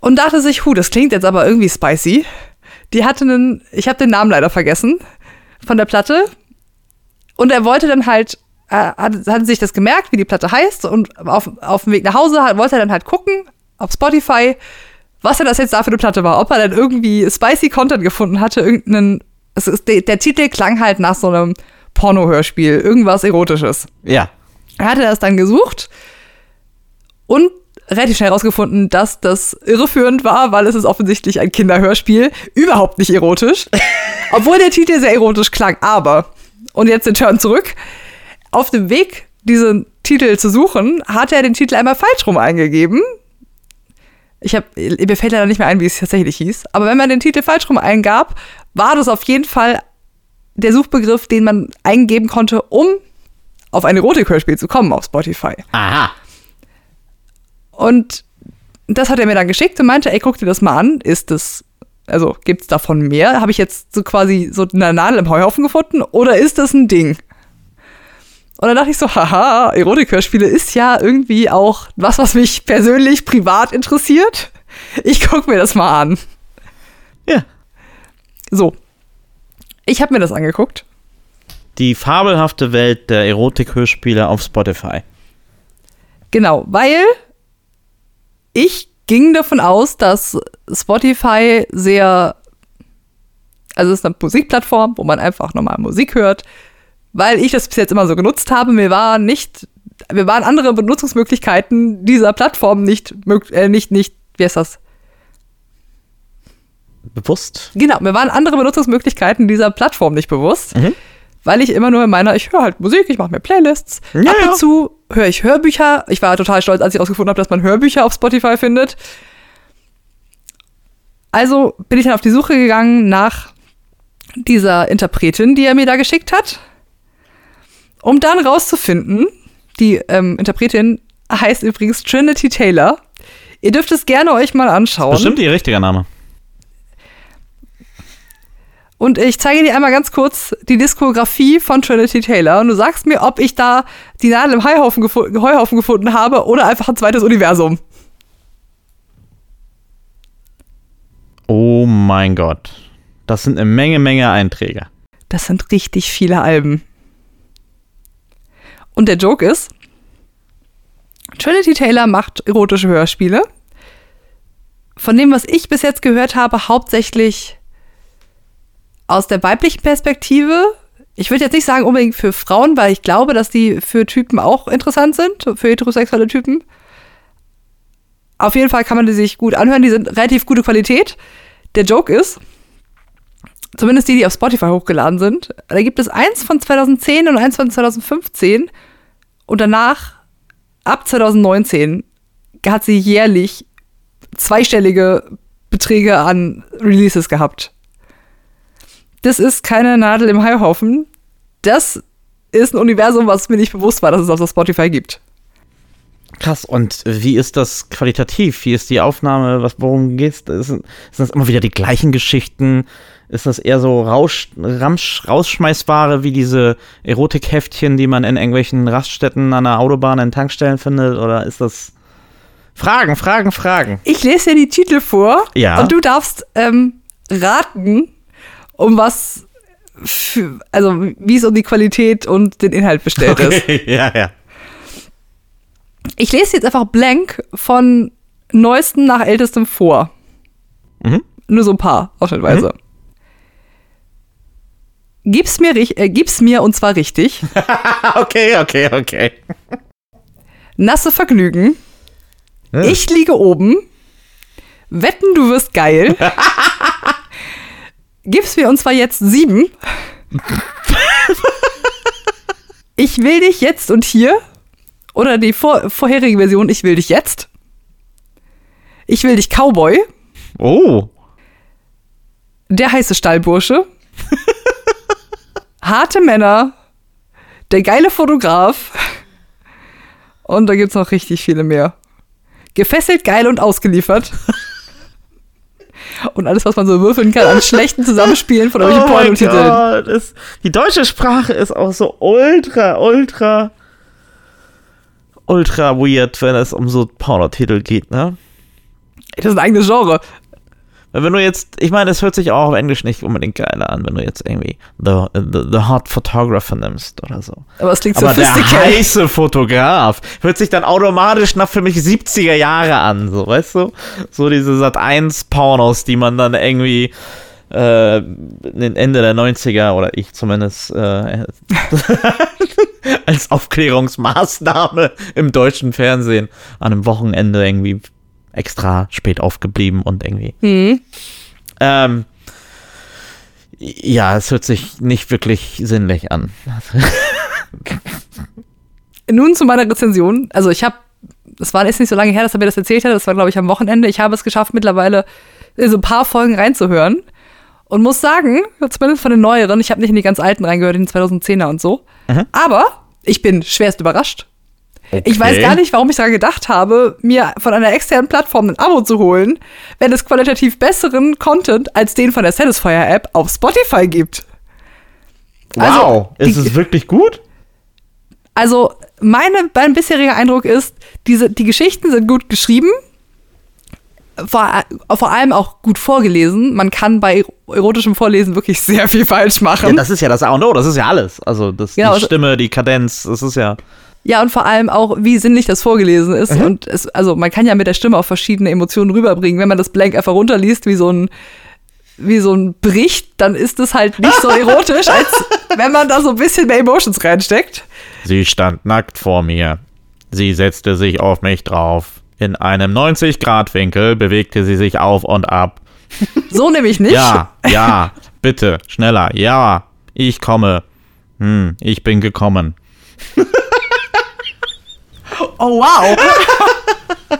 und dachte sich, hu, das klingt jetzt aber irgendwie spicy. Die hatte einen, ich habe den Namen leider vergessen, von der Platte. Und er wollte dann halt, äh, hat, hat sich das gemerkt, wie die Platte heißt. Und auf, auf dem Weg nach Hause wollte er dann halt gucken, auf Spotify, was denn das jetzt da für eine Platte war. Ob er dann irgendwie spicy Content gefunden hatte, irgendeinen, ist, der, der Titel klang halt nach so einem Porno-Hörspiel, irgendwas Erotisches. Ja. Er hatte das dann gesucht und relativ schnell herausgefunden, dass das irreführend war, weil es ist offensichtlich ein Kinderhörspiel, überhaupt nicht erotisch, <laughs> obwohl der Titel sehr erotisch klang. Aber, und jetzt den Turn zurück, auf dem Weg, diesen Titel zu suchen, hat er den Titel einmal falsch rum eingegeben. Ich habe, mir fällt leider nicht mehr ein, wie es tatsächlich hieß. Aber wenn man den Titel falsch rum eingab, war das auf jeden Fall der Suchbegriff, den man eingeben konnte, um auf ein Erotik-Hörspiel zu kommen auf Spotify. Aha. Und das hat er mir dann geschickt und meinte, ey, guck dir das mal an. Ist das, also gibt's davon mehr? Habe ich jetzt so quasi so eine Nadel im Heuhaufen gefunden oder ist das ein Ding? Und dann dachte ich so, haha, Erotik-Hörspiele ist ja irgendwie auch was, was mich persönlich privat interessiert. Ich guck mir das mal an. Ja. So. Ich habe mir das angeguckt. Die fabelhafte Welt der Erotik-Hörspiele auf Spotify. Genau, weil ich ging davon aus, dass Spotify sehr, also es ist eine Musikplattform, wo man einfach normal Musik hört, weil ich das bis jetzt immer so genutzt habe. Mir war nicht, mir waren andere Benutzungsmöglichkeiten dieser Plattform nicht, äh, nicht, nicht, wie heißt das? Bewusst. Genau, mir waren andere Benutzungsmöglichkeiten dieser Plattform nicht bewusst, Mhm. weil ich immer nur in meiner, ich höre halt Musik, ich mache mir Playlists. Ja, Ab und zu höre ich Hörbücher. Ich war total stolz, als ich herausgefunden habe, dass man Hörbücher auf Spotify findet. Also bin ich dann auf die Suche gegangen nach dieser Interpretin, die er mir da geschickt hat, um dann rauszufinden, die ähm, Interpretin heißt übrigens Trinity Taylor. Ihr dürft es gerne euch mal anschauen. Bestimmt ihr richtiger Name. Und ich zeige dir einmal ganz kurz die Diskografie von Trinity Taylor und du sagst mir, ob ich da die Nadel im Heuhaufen, gefu Heuhaufen gefunden habe oder einfach ein zweites Universum. Oh mein Gott. Das sind eine Menge, Menge Einträge. Das sind richtig viele Alben. Und der Joke ist, Trinity Taylor macht erotische Hörspiele. Von dem, was ich bis jetzt gehört habe, hauptsächlich aus der weiblichen Perspektive. Ich würde jetzt nicht sagen unbedingt für Frauen, weil ich glaube, dass die für Typen auch interessant sind, für heterosexuelle Typen. Auf jeden Fall kann man die sich gut anhören, die sind relativ gute Qualität. Der Joke ist, zumindest die, die auf Spotify hochgeladen sind, da gibt es eins von 2010 und eins von 2015 und danach, ab 2019, hat sie jährlich zweistellige Beträge an Releases gehabt. Das ist keine Nadel im Heuhaufen. Das ist ein Universum, was mir nicht bewusst war, dass es auf der Spotify gibt. Krass. Und wie ist das qualitativ? Wie ist die Aufnahme? Was, worum geht's? Sind das immer wieder die gleichen Geschichten? Ist das eher so Rausch, Ramsch, Rausschmeißware wie diese Erotikheftchen, die man in irgendwelchen Raststätten an der Autobahn in Tankstellen findet? Oder ist das. Fragen, Fragen, Fragen. Ich lese dir die Titel vor Ja. und du darfst ähm, raten, um was, für, also wie es um die Qualität und den Inhalt bestellt ist. <laughs> ja, ja. Ich lese jetzt einfach blank von neuestem nach ältestem vor. Mhm. Nur so ein paar, ausschnittweise. Gib's mir, äh, gib's mir und zwar richtig. <laughs> okay, okay, okay. Nasse Vergnügen. Hm. Ich liege oben. Wetten, du wirst geil. <laughs> Gibst mir und zwar jetzt sieben. Ich will dich jetzt und hier. Oder die vor, vorherige Version, ich will dich jetzt. Ich will dich Cowboy. Oh. Der heiße Stallbursche. <laughs> Harte Männer. Der geile Fotograf. Und da gibt's noch richtig viele mehr. Gefesselt, geil und ausgeliefert. Und alles, was man so würfeln kann an schlechten Zusammenspielen von irgendwelchen Oh Pornotiteln. Es- die deutsche Sprache ist auch so ultra, ultra, ultra weird, wenn es um so Pornotitel geht, ne? Das ist ein eigenes Genre. Wenn du jetzt, ich meine, es hört sich auch auf Englisch nicht unbedingt geiler an, wenn du jetzt irgendwie The, the, the Hot Photographer nimmst oder so. Aber es klingt Aber der heiße Fotograf hört sich dann automatisch nach für mich 70er Jahre an, so, weißt du? So diese Sat 1 Pornos, die man dann irgendwie äh, Ende der 90er oder ich zumindest äh, <laughs> als Aufklärungsmaßnahme im deutschen Fernsehen an einem Wochenende irgendwie extra spät aufgeblieben und irgendwie. Hm. Ähm, ja, es hört sich nicht wirklich sinnlich an. <laughs> Nun zu meiner Rezension. Also ich habe, das war ist nicht so lange her, dass er mir das erzählt hat. Das war, glaube ich, am Wochenende. Ich habe es geschafft, mittlerweile so ein paar Folgen reinzuhören. Und muss sagen, zumindest von den neueren, ich habe nicht in die ganz alten reingehört, in die 2010er und so. Mhm. Aber ich bin schwerst überrascht. Ich weiß gar nicht, warum ich daran gedacht habe, mir von einer externen Plattform ein Abo zu holen, wenn es qualitativ besseren Content als den von der Satisfyer-App auf Spotify gibt. Also, Wow, ist die- es wirklich gut? Also, meine, mein bisheriger Eindruck ist, diese, die Geschichten sind gut geschrieben, vor, vor allem auch gut vorgelesen. Man kann bei erotischem Vorlesen wirklich sehr viel falsch Ja, machen. das ist ja das A und O, das ist ja alles. Also das, Genau, die also- Stimme, die Kadenz, das ist ja. Ja, und vor allem auch, wie sinnlich das vorgelesen ist. Mhm. Und es, also man kann ja mit der Stimme auch verschiedene Emotionen rüberbringen. Wenn man das Blank einfach runterliest, wie so ein, wie so ein Bericht, dann ist es halt nicht so <laughs> erotisch, als wenn man da so ein bisschen mehr Emotions reinsteckt. Sie stand nackt vor mir. Sie setzte sich auf mich drauf. In einem 90-Grad-Winkel bewegte sie sich auf und ab. <laughs> So nämlich nicht. Ja, ja, bitte, schneller. Ja, ich komme. Hm, ich bin gekommen. <laughs> Oh, wow. <laughs>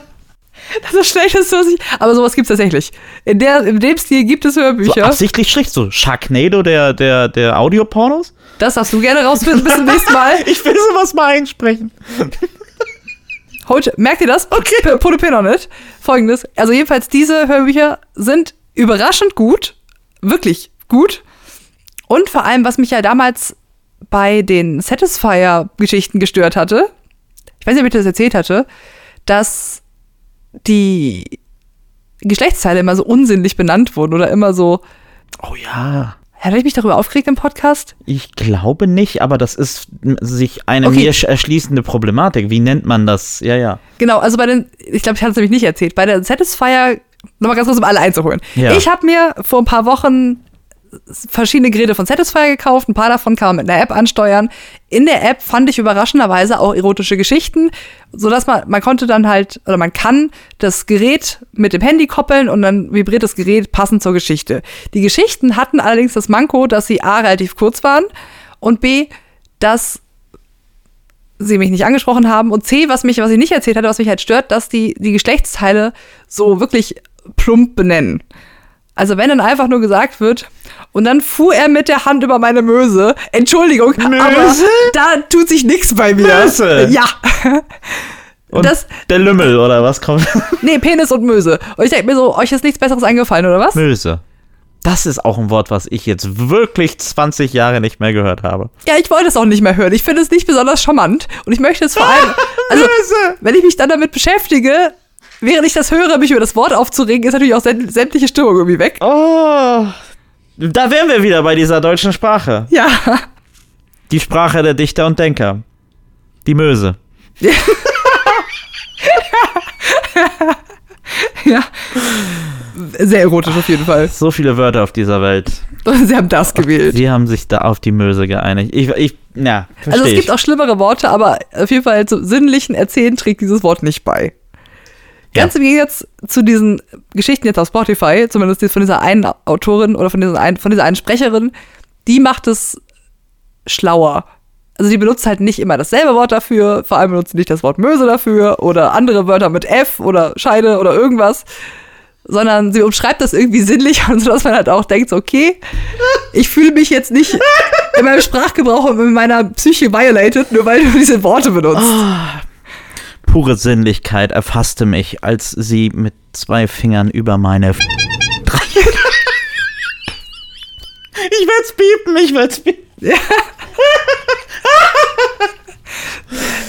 Das ist das Schlechteste, was ich. Aber sowas gibt es tatsächlich. In, der, in dem Stil gibt es So Hörbücher. absichtlich schlecht, so Sharknado der, der, der Audiopornos? das darfst du gerne rausfinden. Bis zum nächsten Mal. <laughs> Ich will sowas mal einsprechen. Heute, merkt ihr das? Okay. Put a pin on it. Folgendes. Also, jedenfalls, diese Hörbücher sind überraschend gut. Wirklich gut. Und vor allem, was mich ja damals bei den Satisfier-Geschichten gestört hatte, ich weiß nicht, ob ich das erzählt hatte, dass die Geschlechtsteile immer so unsinnlich benannt wurden oder immer so. Oh ja. Hatte ich mich darüber aufgeregt im Podcast? Ich glaube nicht, aber das ist sich eine Okay. mir sch- erschließende Problematik. Wie nennt man das? Ja, ja. Genau, also bei den, ich glaube, ich hatte es nämlich nicht erzählt, bei der Satisfier, nochmal ganz kurz, um alle einzuholen. Ja. Ich habe mir vor ein paar Wochen verschiedene Geräte von Satisfier gekauft, ein paar davon kann man mit einer App ansteuern. In der App fand ich überraschenderweise auch erotische Geschichten, sodass man, man konnte dann halt, oder man kann das Gerät mit dem Handy koppeln und dann vibriert das Gerät passend zur Geschichte. Die Geschichten hatten allerdings das Manko, dass sie A, relativ kurz waren und B, dass sie mich nicht angesprochen haben und C, was mich, was ich nicht erzählt hatte, was mich halt stört, dass die die Geschlechtsteile so wirklich plump benennen. Also wenn dann einfach nur gesagt wird und dann fuhr er mit der Hand über meine Möse. Entschuldigung, aber Möse? da tut sich nichts bei mir. Möse? Ja. Und Das, der Lümmel oder was kommt? nee, Penis und Möse. Und ich denke mir so, euch ist nichts Besseres eingefallen, oder was? Möse. Das ist auch ein Wort, was ich jetzt wirklich 20 Jahre nicht mehr gehört habe. Ja, ich wollte es auch nicht mehr hören. Ich finde es nicht besonders charmant. Und ich möchte es vor <laughs> allem, also, Möse! wenn ich mich dann damit beschäftige, während ich das höre, mich über das Wort aufzuregen, ist natürlich auch säm- sämtliche Stimmung irgendwie weg. Oh, da wären wir wieder bei dieser deutschen Sprache. Ja. Die Sprache der Dichter und Denker. Die Möse. <laughs> ja. Sehr erotisch auf jeden Fall. So viele Wörter auf dieser Welt. <laughs> Sie haben das gewählt. Sie haben sich da auf die Möse geeinigt. Ich, ich ja, verstehe Also es gibt auch schlimmere Worte, aber auf jeden Fall zum sinnlichen Erzählen trägt dieses Wort nicht bei. Ganz im Gegensatz zu diesen Geschichten jetzt auf Spotify, zumindest die von dieser einen Autorin oder von dieser einen, von dieser einen Sprecherin, die macht es schlauer. Also die benutzt halt nicht immer dasselbe Wort dafür, vor allem benutzt sie nicht das Wort Möse dafür oder andere Wörter mit F oder Scheide oder irgendwas, sondern sie umschreibt das irgendwie sinnlich <laughs> und so, dass man halt auch denkt, okay, ich fühle mich jetzt nicht in meinem Sprachgebrauch und in meiner Psyche violated, nur weil du diese Worte benutzt. Pure Sinnlichkeit erfasste mich, als sie mit zwei Fingern über meine <laughs> Ich werd's piepen, ich werd's piepen. <laughs>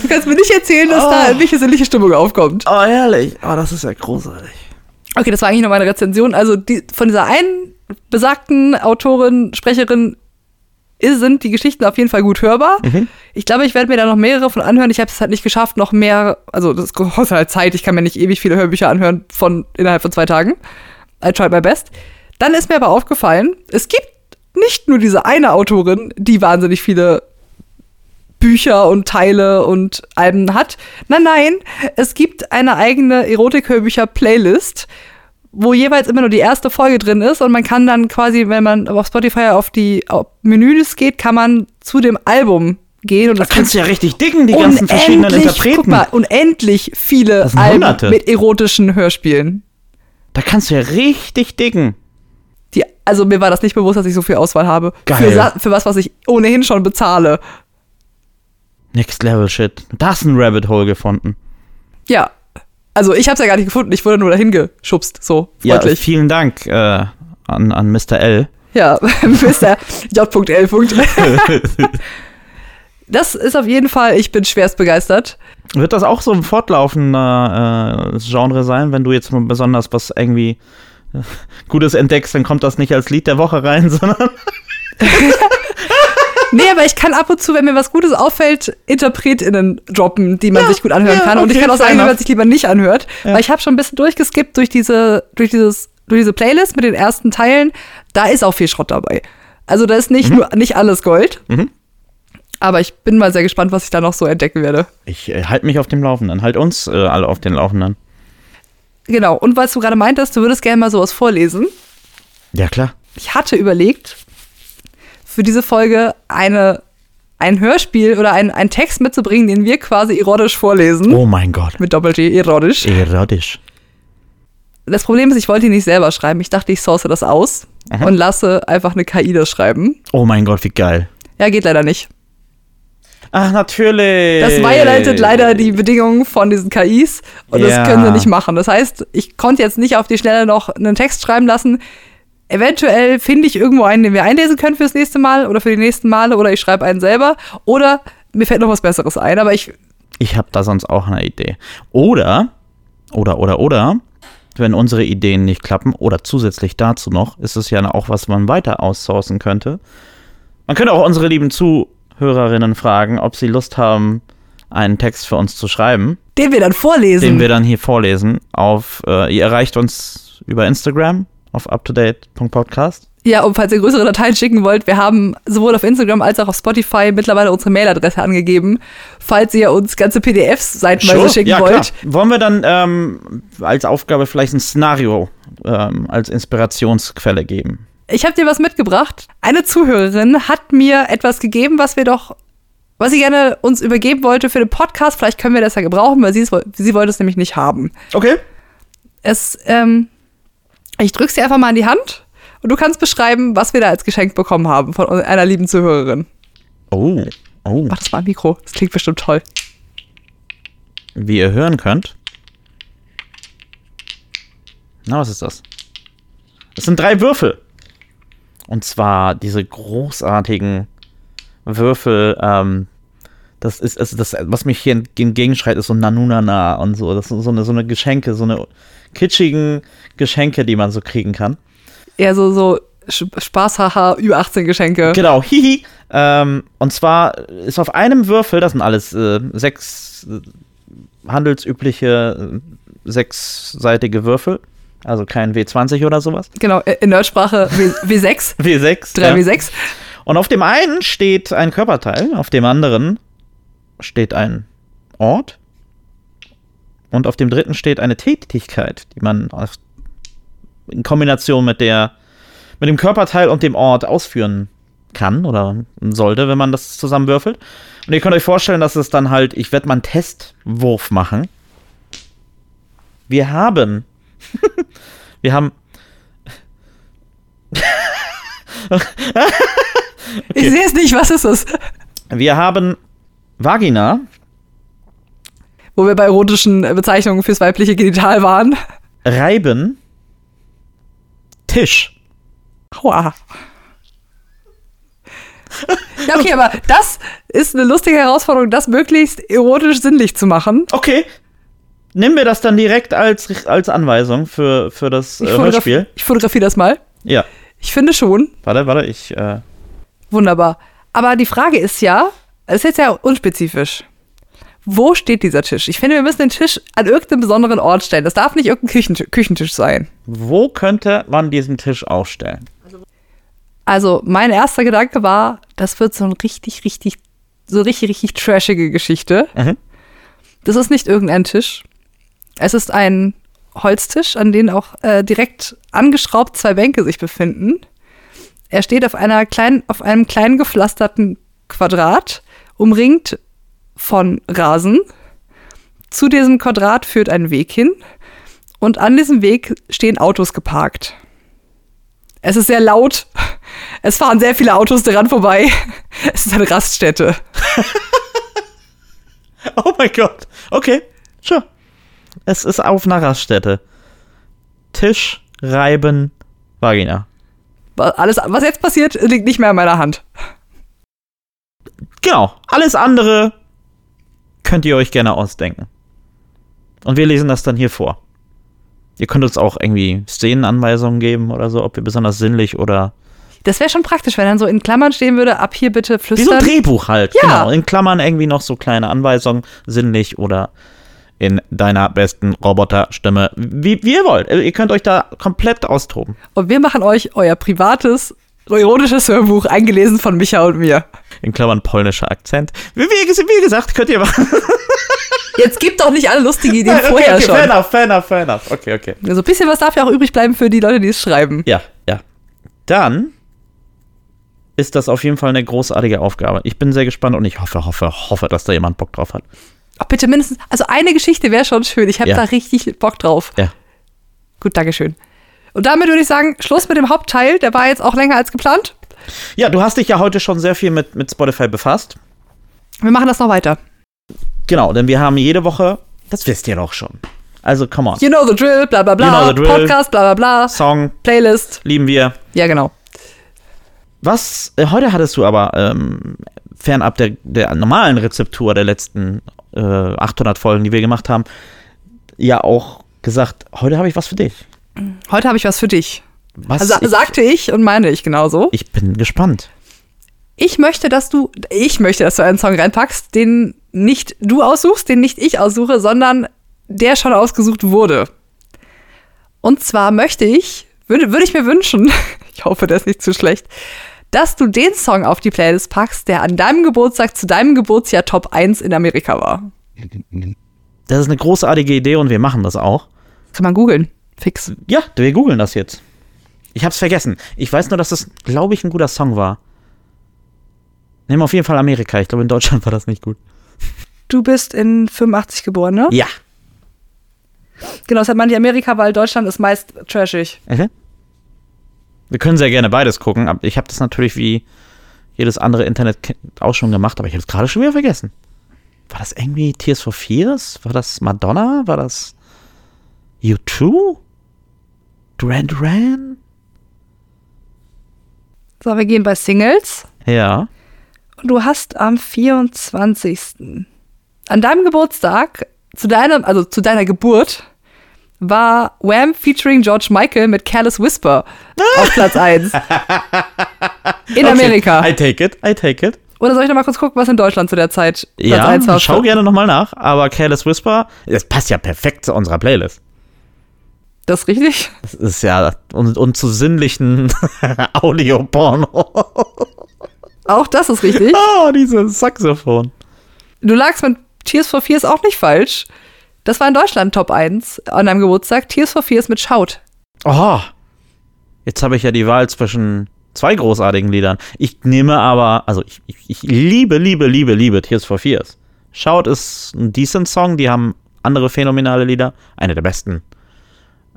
Du kannst mir nicht erzählen, dass da Oh. welche sinnliche Stimmung aufkommt. Oh, herrlich. Oh, das ist ja großartig. Okay, das war eigentlich noch meine Rezension. Also die, von dieser einen besagten Autorin, Sprecherin sind die Geschichten auf jeden Fall gut hörbar. Ich glaube, ich werde mir da noch mehrere von anhören. Ich habe es halt nicht geschafft, noch mehr, also das kostet halt Zeit. Ich kann mir nicht ewig viele Hörbücher anhören von innerhalb von zwei Tagen. I tried my best. Dann ist mir aber aufgefallen, es gibt nicht nur diese eine Autorin, die wahnsinnig viele Bücher und Teile und Alben hat. Nein, nein, es gibt eine eigene Erotik-Hörbücher-Playlist, wo jeweils immer nur die erste Folge drin ist und man kann dann quasi, wenn man auf Spotify auf die auf Menüs geht, kann man zu dem Album gehen und Da das kannst du ja richtig dicken, die ganzen verschiedenen Interpreten. Guck mal, unendlich viele Alben Hunderte. mit erotischen Hörspielen. Da kannst du ja richtig dicken. Die, also mir war das nicht bewusst, dass ich so viel Auswahl habe. Geil. Für, für was, was ich ohnehin schon bezahle. Next Level Shit. Da hast du ein Rabbit Hole gefunden. Ja. Also ich habe es ja gar nicht gefunden, ich wurde nur dahin geschubst, so Ja, freundlich. vielen Dank äh, an, an Mr. L. Ja, <laughs> Mr. J.L. <laughs> Das ist auf jeden Fall, ich bin schwerst begeistert. Wird das auch so ein fortlaufender äh, Genre sein, wenn du jetzt mal besonders was irgendwie äh, Gutes entdeckst, dann kommt das nicht als Lied der Woche rein, <laughs> sondern Nee, aber ich kann ab und zu, wenn mir was Gutes auffällt, InterpretInnen droppen, die man Ja, sich gut anhören ja, kann. Und ich okay, kann auch sagen, wie man sich lieber nicht anhört. Ja. Weil ich habe schon ein bisschen durchgeskippt durch diese, durch dieses, durch diese Playlist mit den ersten Teilen. Da ist auch viel Schrott dabei. Also da ist nicht nur nicht alles Gold. Mhm. Aber ich bin mal sehr gespannt, was ich da noch so entdecken werde. ich äh, halt mich auf dem Laufenden, halt uns äh, alle auf den Laufenden. Genau. Und was du gerade meintest, du würdest gerne mal sowas vorlesen. Ja, klar. Ich hatte überlegt, für diese Folge eine, ein Hörspiel oder ein, einen Text mitzubringen, den wir quasi erotisch vorlesen. Oh mein Gott. Mit Doppel-T, erotisch. Erotisch. Das Problem ist, ich wollte ihn nicht selber schreiben. Ich dachte, ich source das aus Aha. und lasse einfach eine KI das schreiben. Oh mein Gott, wie geil. Ja, geht leider nicht. Ach, natürlich. Das violatet leider die Bedingungen von diesen KIs und Ja. das können sie nicht machen. Das heißt, ich konnte jetzt nicht auf die Schnelle noch einen Text schreiben lassen. Eventuell finde ich irgendwo einen, den wir einlesen können fürs nächste Mal oder für die nächsten Male oder ich schreibe einen selber oder mir fällt noch was Besseres ein. Aber ich, Ich habe da sonst auch eine Idee. Oder, oder, oder, oder, wenn unsere Ideen nicht klappen, oder zusätzlich dazu noch, ist es ja auch, was man weiter outsourcen könnte. Man könnte auch unsere lieben Zuhörerinnen fragen, ob sie Lust haben, einen Text für uns zu schreiben, den wir dann vorlesen. den wir dann hier vorlesen. Auf, äh, ihr erreicht uns über Instagram auf uptodate.podcast. Ja, und falls ihr größere Dateien schicken wollt, wir haben sowohl auf Instagram als auch auf Spotify mittlerweile unsere Mailadresse angegeben. Falls ihr uns ganze PDFs seitenweise schicken ja, wollt. Klar. Wollen wir dann ähm, als Aufgabe vielleicht ein Szenario ähm, als Inspirationsquelle geben? Ich habe dir was mitgebracht. Eine Zuhörerin hat mir etwas gegeben, was wir doch, was sie gerne uns übergeben wollte für den Podcast. Vielleicht können wir das ja gebrauchen, weil sie, es, sie wollte es nämlich nicht haben. Okay. Es, ähm, ich drück's dir einfach mal in die Hand und du kannst beschreiben, was wir da als Geschenk bekommen haben von einer lieben Zuhörerin. Oh, oh. Mach das mal am Mikro. Das klingt bestimmt toll. Wie ihr hören könnt. Na, was ist das? Das sind drei Würfel. Und zwar diese großartigen Würfel, ähm, das ist, also das, was mich hier entgegenschreit, ist so Nanunana und so. Das ist so eine, so eine Geschenke, so eine kitschigen Geschenke, die man so kriegen kann. Eher so, so Sch- Spaßhaha, über 18 Geschenke. Genau, hihi. Ähm, und zwar ist auf einem Würfel, das sind alles äh, sechs äh, handelsübliche äh, sechsseitige Würfel, also kein W20 oder sowas. Genau, äh, in Nerdsprache W- W6. W6. 3 ja. W6. Und auf dem einen steht ein Körperteil, auf dem anderen steht ein Ort und auf dem dritten steht eine Tätigkeit, die man in Kombination mit der mit dem Körperteil und dem Ort ausführen kann oder sollte, wenn man das zusammenwürfelt. Und ihr könnt euch vorstellen, dass es dann halt, ich werde mal einen Testwurf machen. Wir haben <laughs> wir haben Ich sehe es nicht, was ist es? wir haben Vagina, Wo wir bei erotischen Bezeichnungen fürs weibliche Genital waren. Reiben, Tisch. Aua. Ja, okay, aber das ist eine lustige Herausforderung, das möglichst erotisch sinnlich zu machen. Okay. Nehmen wir das dann direkt als, als Anweisung für, für das äh, Ich, fotograf Hörspiel. ich fotografiere das mal. Ja. Ich finde schon. Warte, warte, ich. Äh, Wunderbar. Aber die Frage ist ja, es ist jetzt ja unspezifisch. Wo steht dieser Tisch? Ich finde, wir müssen den Tisch an irgendeinem besonderen Ort stellen. Das darf nicht irgendein Küchentisch, Küchentisch sein. wo könnte man diesen Tisch aufstellen? Also, mein erster Gedanke war, das wird so ein richtig, richtig, so richtig, richtig trashige Geschichte. Mhm. Das ist nicht irgendein Tisch. Es ist ein Holztisch, an dem auch äh, direkt angeschraubt zwei Bänke sich befinden. Er steht auf, einer kleinen, auf einem kleinen gepflasterten Quadrat, umringt von Rasen. Zu diesem Quadrat führt ein Weg hin und an diesem Weg stehen Autos geparkt. Es ist sehr laut. Es fahren sehr viele Autos daran vorbei. <laughs> Es ist eine Raststätte. <laughs> Oh mein Gott. Okay, sure. Es ist auf einer Raststätte. Tisch, Reiben, Vagina. Alles, was jetzt passiert, liegt nicht mehr in meiner Hand. Genau. Alles andere könnt ihr euch gerne ausdenken. Und wir lesen das dann hier vor. Ihr könnt uns auch irgendwie Szenenanweisungen geben oder so, ob wir besonders sinnlich oder. Das wäre schon praktisch, wenn dann so in Klammern stehen würde, ab hier bitte Wie so ein flüstern. Drehbuch halt. Ja. Genau. In Klammern irgendwie noch so kleine Anweisungen, sinnlich oder in deiner besten Roboterstimme. Wie, wie ihr wollt. Ihr könnt euch da komplett austoben. Und wir machen euch euer privates, erotisches Hörbuch, eingelesen von Micha und mir. In Klammern polnischer Akzent. Wie, wie, gesagt, könnt ihr machen. <laughs> Jetzt gibt doch nicht alle lustige Ideen <laughs> vorher okay, fair schon. enough, fair enough, fair enough. Okay, okay. So ein bisschen was darf ja auch übrig bleiben für die Leute, die es schreiben. Ja, ja. Dann ist das auf jeden Fall eine großartige Aufgabe. Ich bin sehr gespannt und ich hoffe, hoffe, hoffe, dass da jemand Bock drauf hat. Ach, bitte mindestens, also eine Geschichte wäre schon schön. Ich habe Ja. da richtig Bock drauf. Ja. Gut, Dankeschön. Und damit würde ich sagen, Schluss mit dem Hauptteil. Der war jetzt auch länger als geplant. Ja, du hast dich ja heute schon sehr viel mit, mit Spotify befasst. Wir machen das noch weiter. Genau, denn wir haben jede Woche, das wisst ihr doch schon. Also, come on. You know the drill, bla bla bla. You know the drill. Podcast, bla bla bla. Song Playlist. lieben wir. Ja, genau. Was, äh, heute hattest du aber ähm, fernab der, der normalen Rezeptur der letzten äh, 800 Folgen, die wir gemacht haben, ja auch gesagt, heute habe ich was für dich. Heute habe ich was für dich. Was Also, ich, sagte ich und meine ich genauso. ich bin gespannt. Ich möchte, dass du, ich möchte, dass du einen Song reinpackst, den nicht du aussuchst, den nicht ich aussuche, sondern der schon ausgesucht wurde. Und zwar möchte ich, würde, würde ich mir wünschen, <laughs> ich hoffe, der ist nicht zu schlecht, dass du den Song auf die Playlist packst, der an deinem Geburtstag zu deinem Geburtsjahr Top 1 in Amerika war. Das ist eine großartige Idee und wir machen das auch. Kann man googeln. Fix. Ja, wir googeln das jetzt. Ich hab's vergessen. Ich weiß nur, dass das, glaube ich, ein guter Song war. Nehmen wir auf jeden Fall Amerika. Ich glaube, in Deutschland war das nicht gut. Du bist in 85 geboren, ne? Ja. Genau, das hat man die Amerika, weil Deutschland ist meist trashig. Okay. Wir können sehr gerne beides gucken, aber ich habe das natürlich wie jedes andere Internet auch schon gemacht, aber ich habe es gerade schon wieder vergessen. War das irgendwie Tears for Fears? War das Madonna? War das U2? Duran Duran? So, wir gehen bei Singles. Ja. Und du hast am 24. An deinem Geburtstag, zu deinem, also zu deiner Geburt, war Wham featuring George Michael mit Careless Whisper auf <laughs> Platz 1. In Okay, Amerika. I take it, I take it. Oder soll ich noch mal kurz gucken, was in Deutschland zu der Zeit Platz Ja, 1 war? schau gerne nochmal nach, aber Careless Whisper, das passt ja perfekt zu unserer Playlist. Das ist richtig? Das ist ja, und, und zu sinnlichen <laughs> Audioporno. Auch das ist richtig. <laughs> Oh, dieses Saxophon. Du lagst mit Tears for Fears auch nicht falsch. Das war in Deutschland Top 1 an einem Geburtstag. Tears for Fears mit Shout. Oh, jetzt habe ich ja die Wahl zwischen zwei großartigen Liedern. Ich nehme aber, also ich, ich, ich liebe, liebe, liebe, liebe Tears for Fears. Shout ist ein decent Song, die haben andere phänomenale Lieder, eine der besten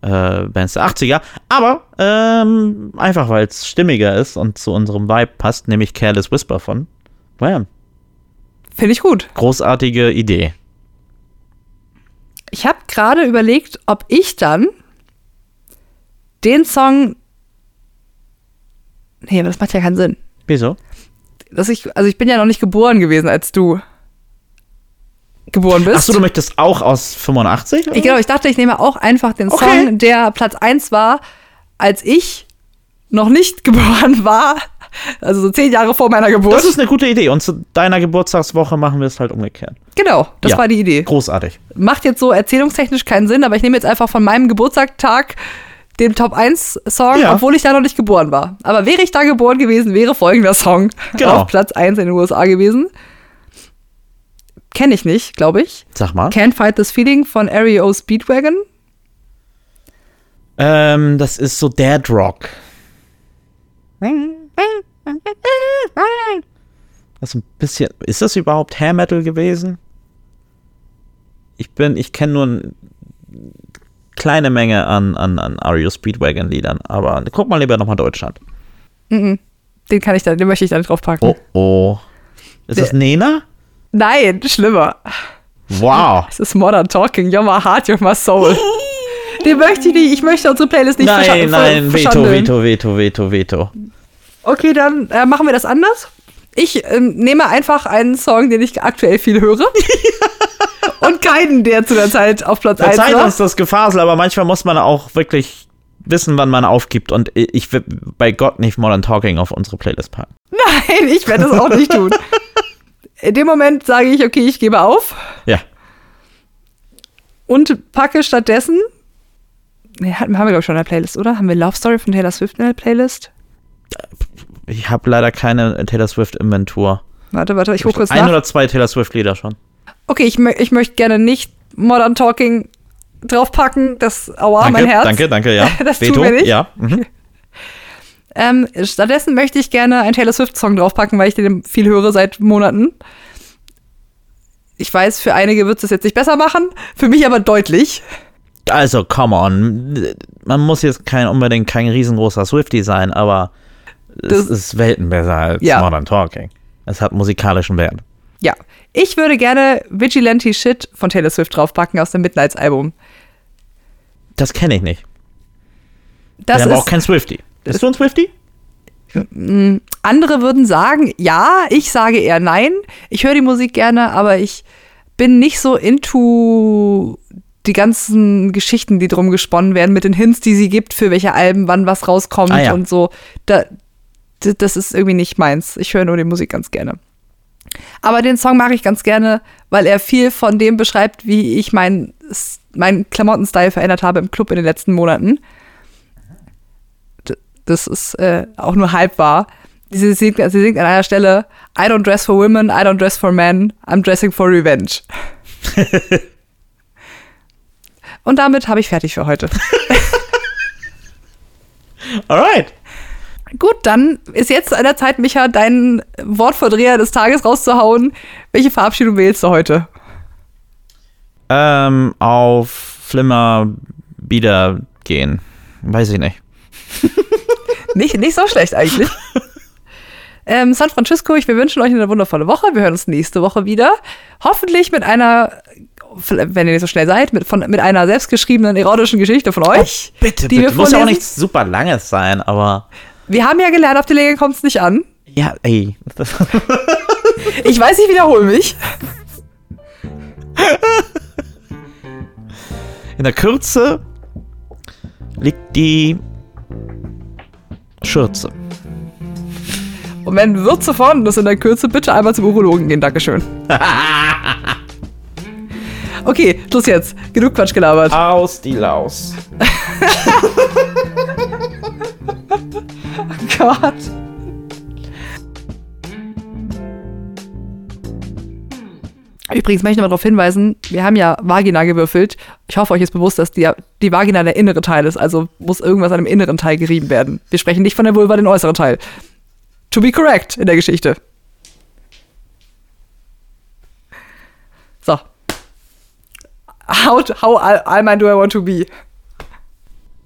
äh, Bands der 80er, aber ähm, einfach weil es stimmiger ist und zu unserem Vibe passt, nehme ich Careless Whisper von Wham. Finde ich gut. Großartige Idee. Ich habe gerade überlegt, ob ich dann den Song. Nee, aber das macht ja keinen Sinn. Wieso? Dass ich, also ich bin ja noch nicht geboren gewesen, als du geboren bist. Achso, du möchtest auch aus 85? Ich, genau, ich dachte, ich nehme auch einfach den Okay. Song, der Platz 1 war, als ich noch nicht <laughs> geboren war. Also so zehn Jahre vor meiner Geburt. Das ist eine gute Idee. Und zu deiner Geburtstagswoche machen wir es halt umgekehrt. genau, das Ja. war die Idee. Großartig. Macht jetzt so erzählungstechnisch keinen Sinn, aber ich nehme jetzt einfach von meinem Geburtstag den Top 1 Song, Ja. obwohl ich da noch nicht geboren war. Aber wäre ich da geboren gewesen, wäre folgender Song Genau. auf Platz 1 in den USA gewesen. Kenne ich nicht, glaube ich. Sag mal. Can't Fight This Feeling von REO Speedwagon. Ähm, das ist so Dead Rock. Das ist ein bisschen. Ist das überhaupt Hair Metal gewesen? Ich bin, ich kenne nur eine kleine Menge an, an, an REO Speedwagon Liedern, aber guck mal lieber nochmal Deutschland. Den kann ich da, den möchte ich da nicht draufpacken. Oh oh. Ist das Der- Nena? Nein, schlimmer. Wow. Es ist Modern Talking. You're my heart, you're my soul. Den möchte ich nicht. Ich möchte unsere Playlist nicht Nein, nein, Veto. Veto, Veto, Veto, Veto. Okay, dann äh, machen wir das anders. Ich ähm, nehme einfach einen Song, den ich aktuell viel höre. <laughs> und keinen, der zu der Zeit auf Platz 1 Verzeiht war. uns das Gefasel, aber manchmal muss man auch wirklich wissen, wann man aufgibt. Und ich will bei Gott nicht Modern Talking auf unsere Playlist packen. Nein, ich werde das auch nicht tun. <laughs> In dem Moment sage ich, okay, ich gebe auf Ja. und packe stattdessen. Nee, haben wir, glaube ich, schon in der Playlist, oder? Haben wir Love Story von Taylor Swift in der Playlist? Ich habe leider keine Taylor Swift-Inventur. Warte, warte, ich gucke kurz Ein nach. oder zwei Taylor Swift-Lieder schon. Okay, ich, mö ich möchte gerne nicht Modern Talking draufpacken. Das, aua, danke, mein Herz. danke, danke, ja. <laughs> Das tun Veto, wir nicht. ja. Mhm. <laughs> Ähm, stattdessen möchte ich gerne einen Taylor Swift-Song draufpacken, weil ich den viel höre seit Monaten. Ich weiß, für einige wird es jetzt nicht besser machen, für mich aber deutlich. Also, come on. Man muss jetzt kein unbedingt kein riesengroßer Swifty sein, aber Das- es ist Welten besser als Ja. Modern Talking. Es hat musikalischen Wert. Ja, ich würde gerne Vigilante Shit von Taylor Swift draufpacken aus dem Midnights-Album. Das kenne ich nicht. Das ist, auch kein Swifty. Bist du ein Swifty? andere würden sagen, ja, ich sage eher nein. Ich höre die Musik gerne, aber ich bin nicht so into die ganzen Geschichten, die drum gesponnen werden, mit den Hints, die sie gibt, für welche Alben wann was rauskommt Ah, ja. und so. Da, das ist irgendwie nicht meins. Ich höre nur die Musik ganz gerne. Aber den Song mag ich ganz gerne, weil er viel von dem beschreibt, wie ich meinen mein Klamottenstyle verändert habe im Club in den letzten Monaten. Das ist äh, auch nur halb wahr. Sie singt, sie singt an einer Stelle, I don't dress for women, I don't dress for men, I'm dressing for revenge. <laughs> Und damit habe ich fertig für heute. <laughs> Alright. Gut, dann ist jetzt an der Zeit, Micha, deinen Wortverdreher des Tages rauszuhauen. Welche Verabschiedung wählst du heute? Ähm, auf Flimmer wieder gehen. Weiß ich nicht. <laughs> Nicht, nicht so schlecht eigentlich. ähm, San Francisco, ich, wir wünschen euch eine wundervolle Woche. Wir hören uns nächste Woche wieder. Hoffentlich mit einer, wenn ihr nicht so schnell seid, mit, von, mit einer selbstgeschriebenen erotischen Geschichte von euch. Bitte, die bitte. wir Muss ja auch nichts super langes sein, aber. Wir haben ja gelernt, auf die Länge kommt es nicht an. Ja, ey. Ich weiß, ich wiederhole mich. in der Kürze liegt die Schürze. Und wenn Würze vorhanden ist in der Kürze, bitte einmal zum Urologen gehen. Dankeschön. <laughs> Okay, Schluss jetzt. Genug Quatsch gelabert. Aus die Laus. <laughs> Gott. Übrigens möchte ich noch darauf hinweisen, wir haben ja Vagina gewürfelt. Ich hoffe, euch ist bewusst, dass die, die Vagina der innere Teil ist, also muss irgendwas an dem inneren Teil gerieben werden. Wir sprechen nicht von der Vulva, den äußeren Teil. To be correct in der Geschichte. So. How, how all, all man do I want to be?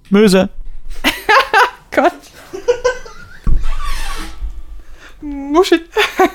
Möse. <laughs> Gott. Muschel. <laughs>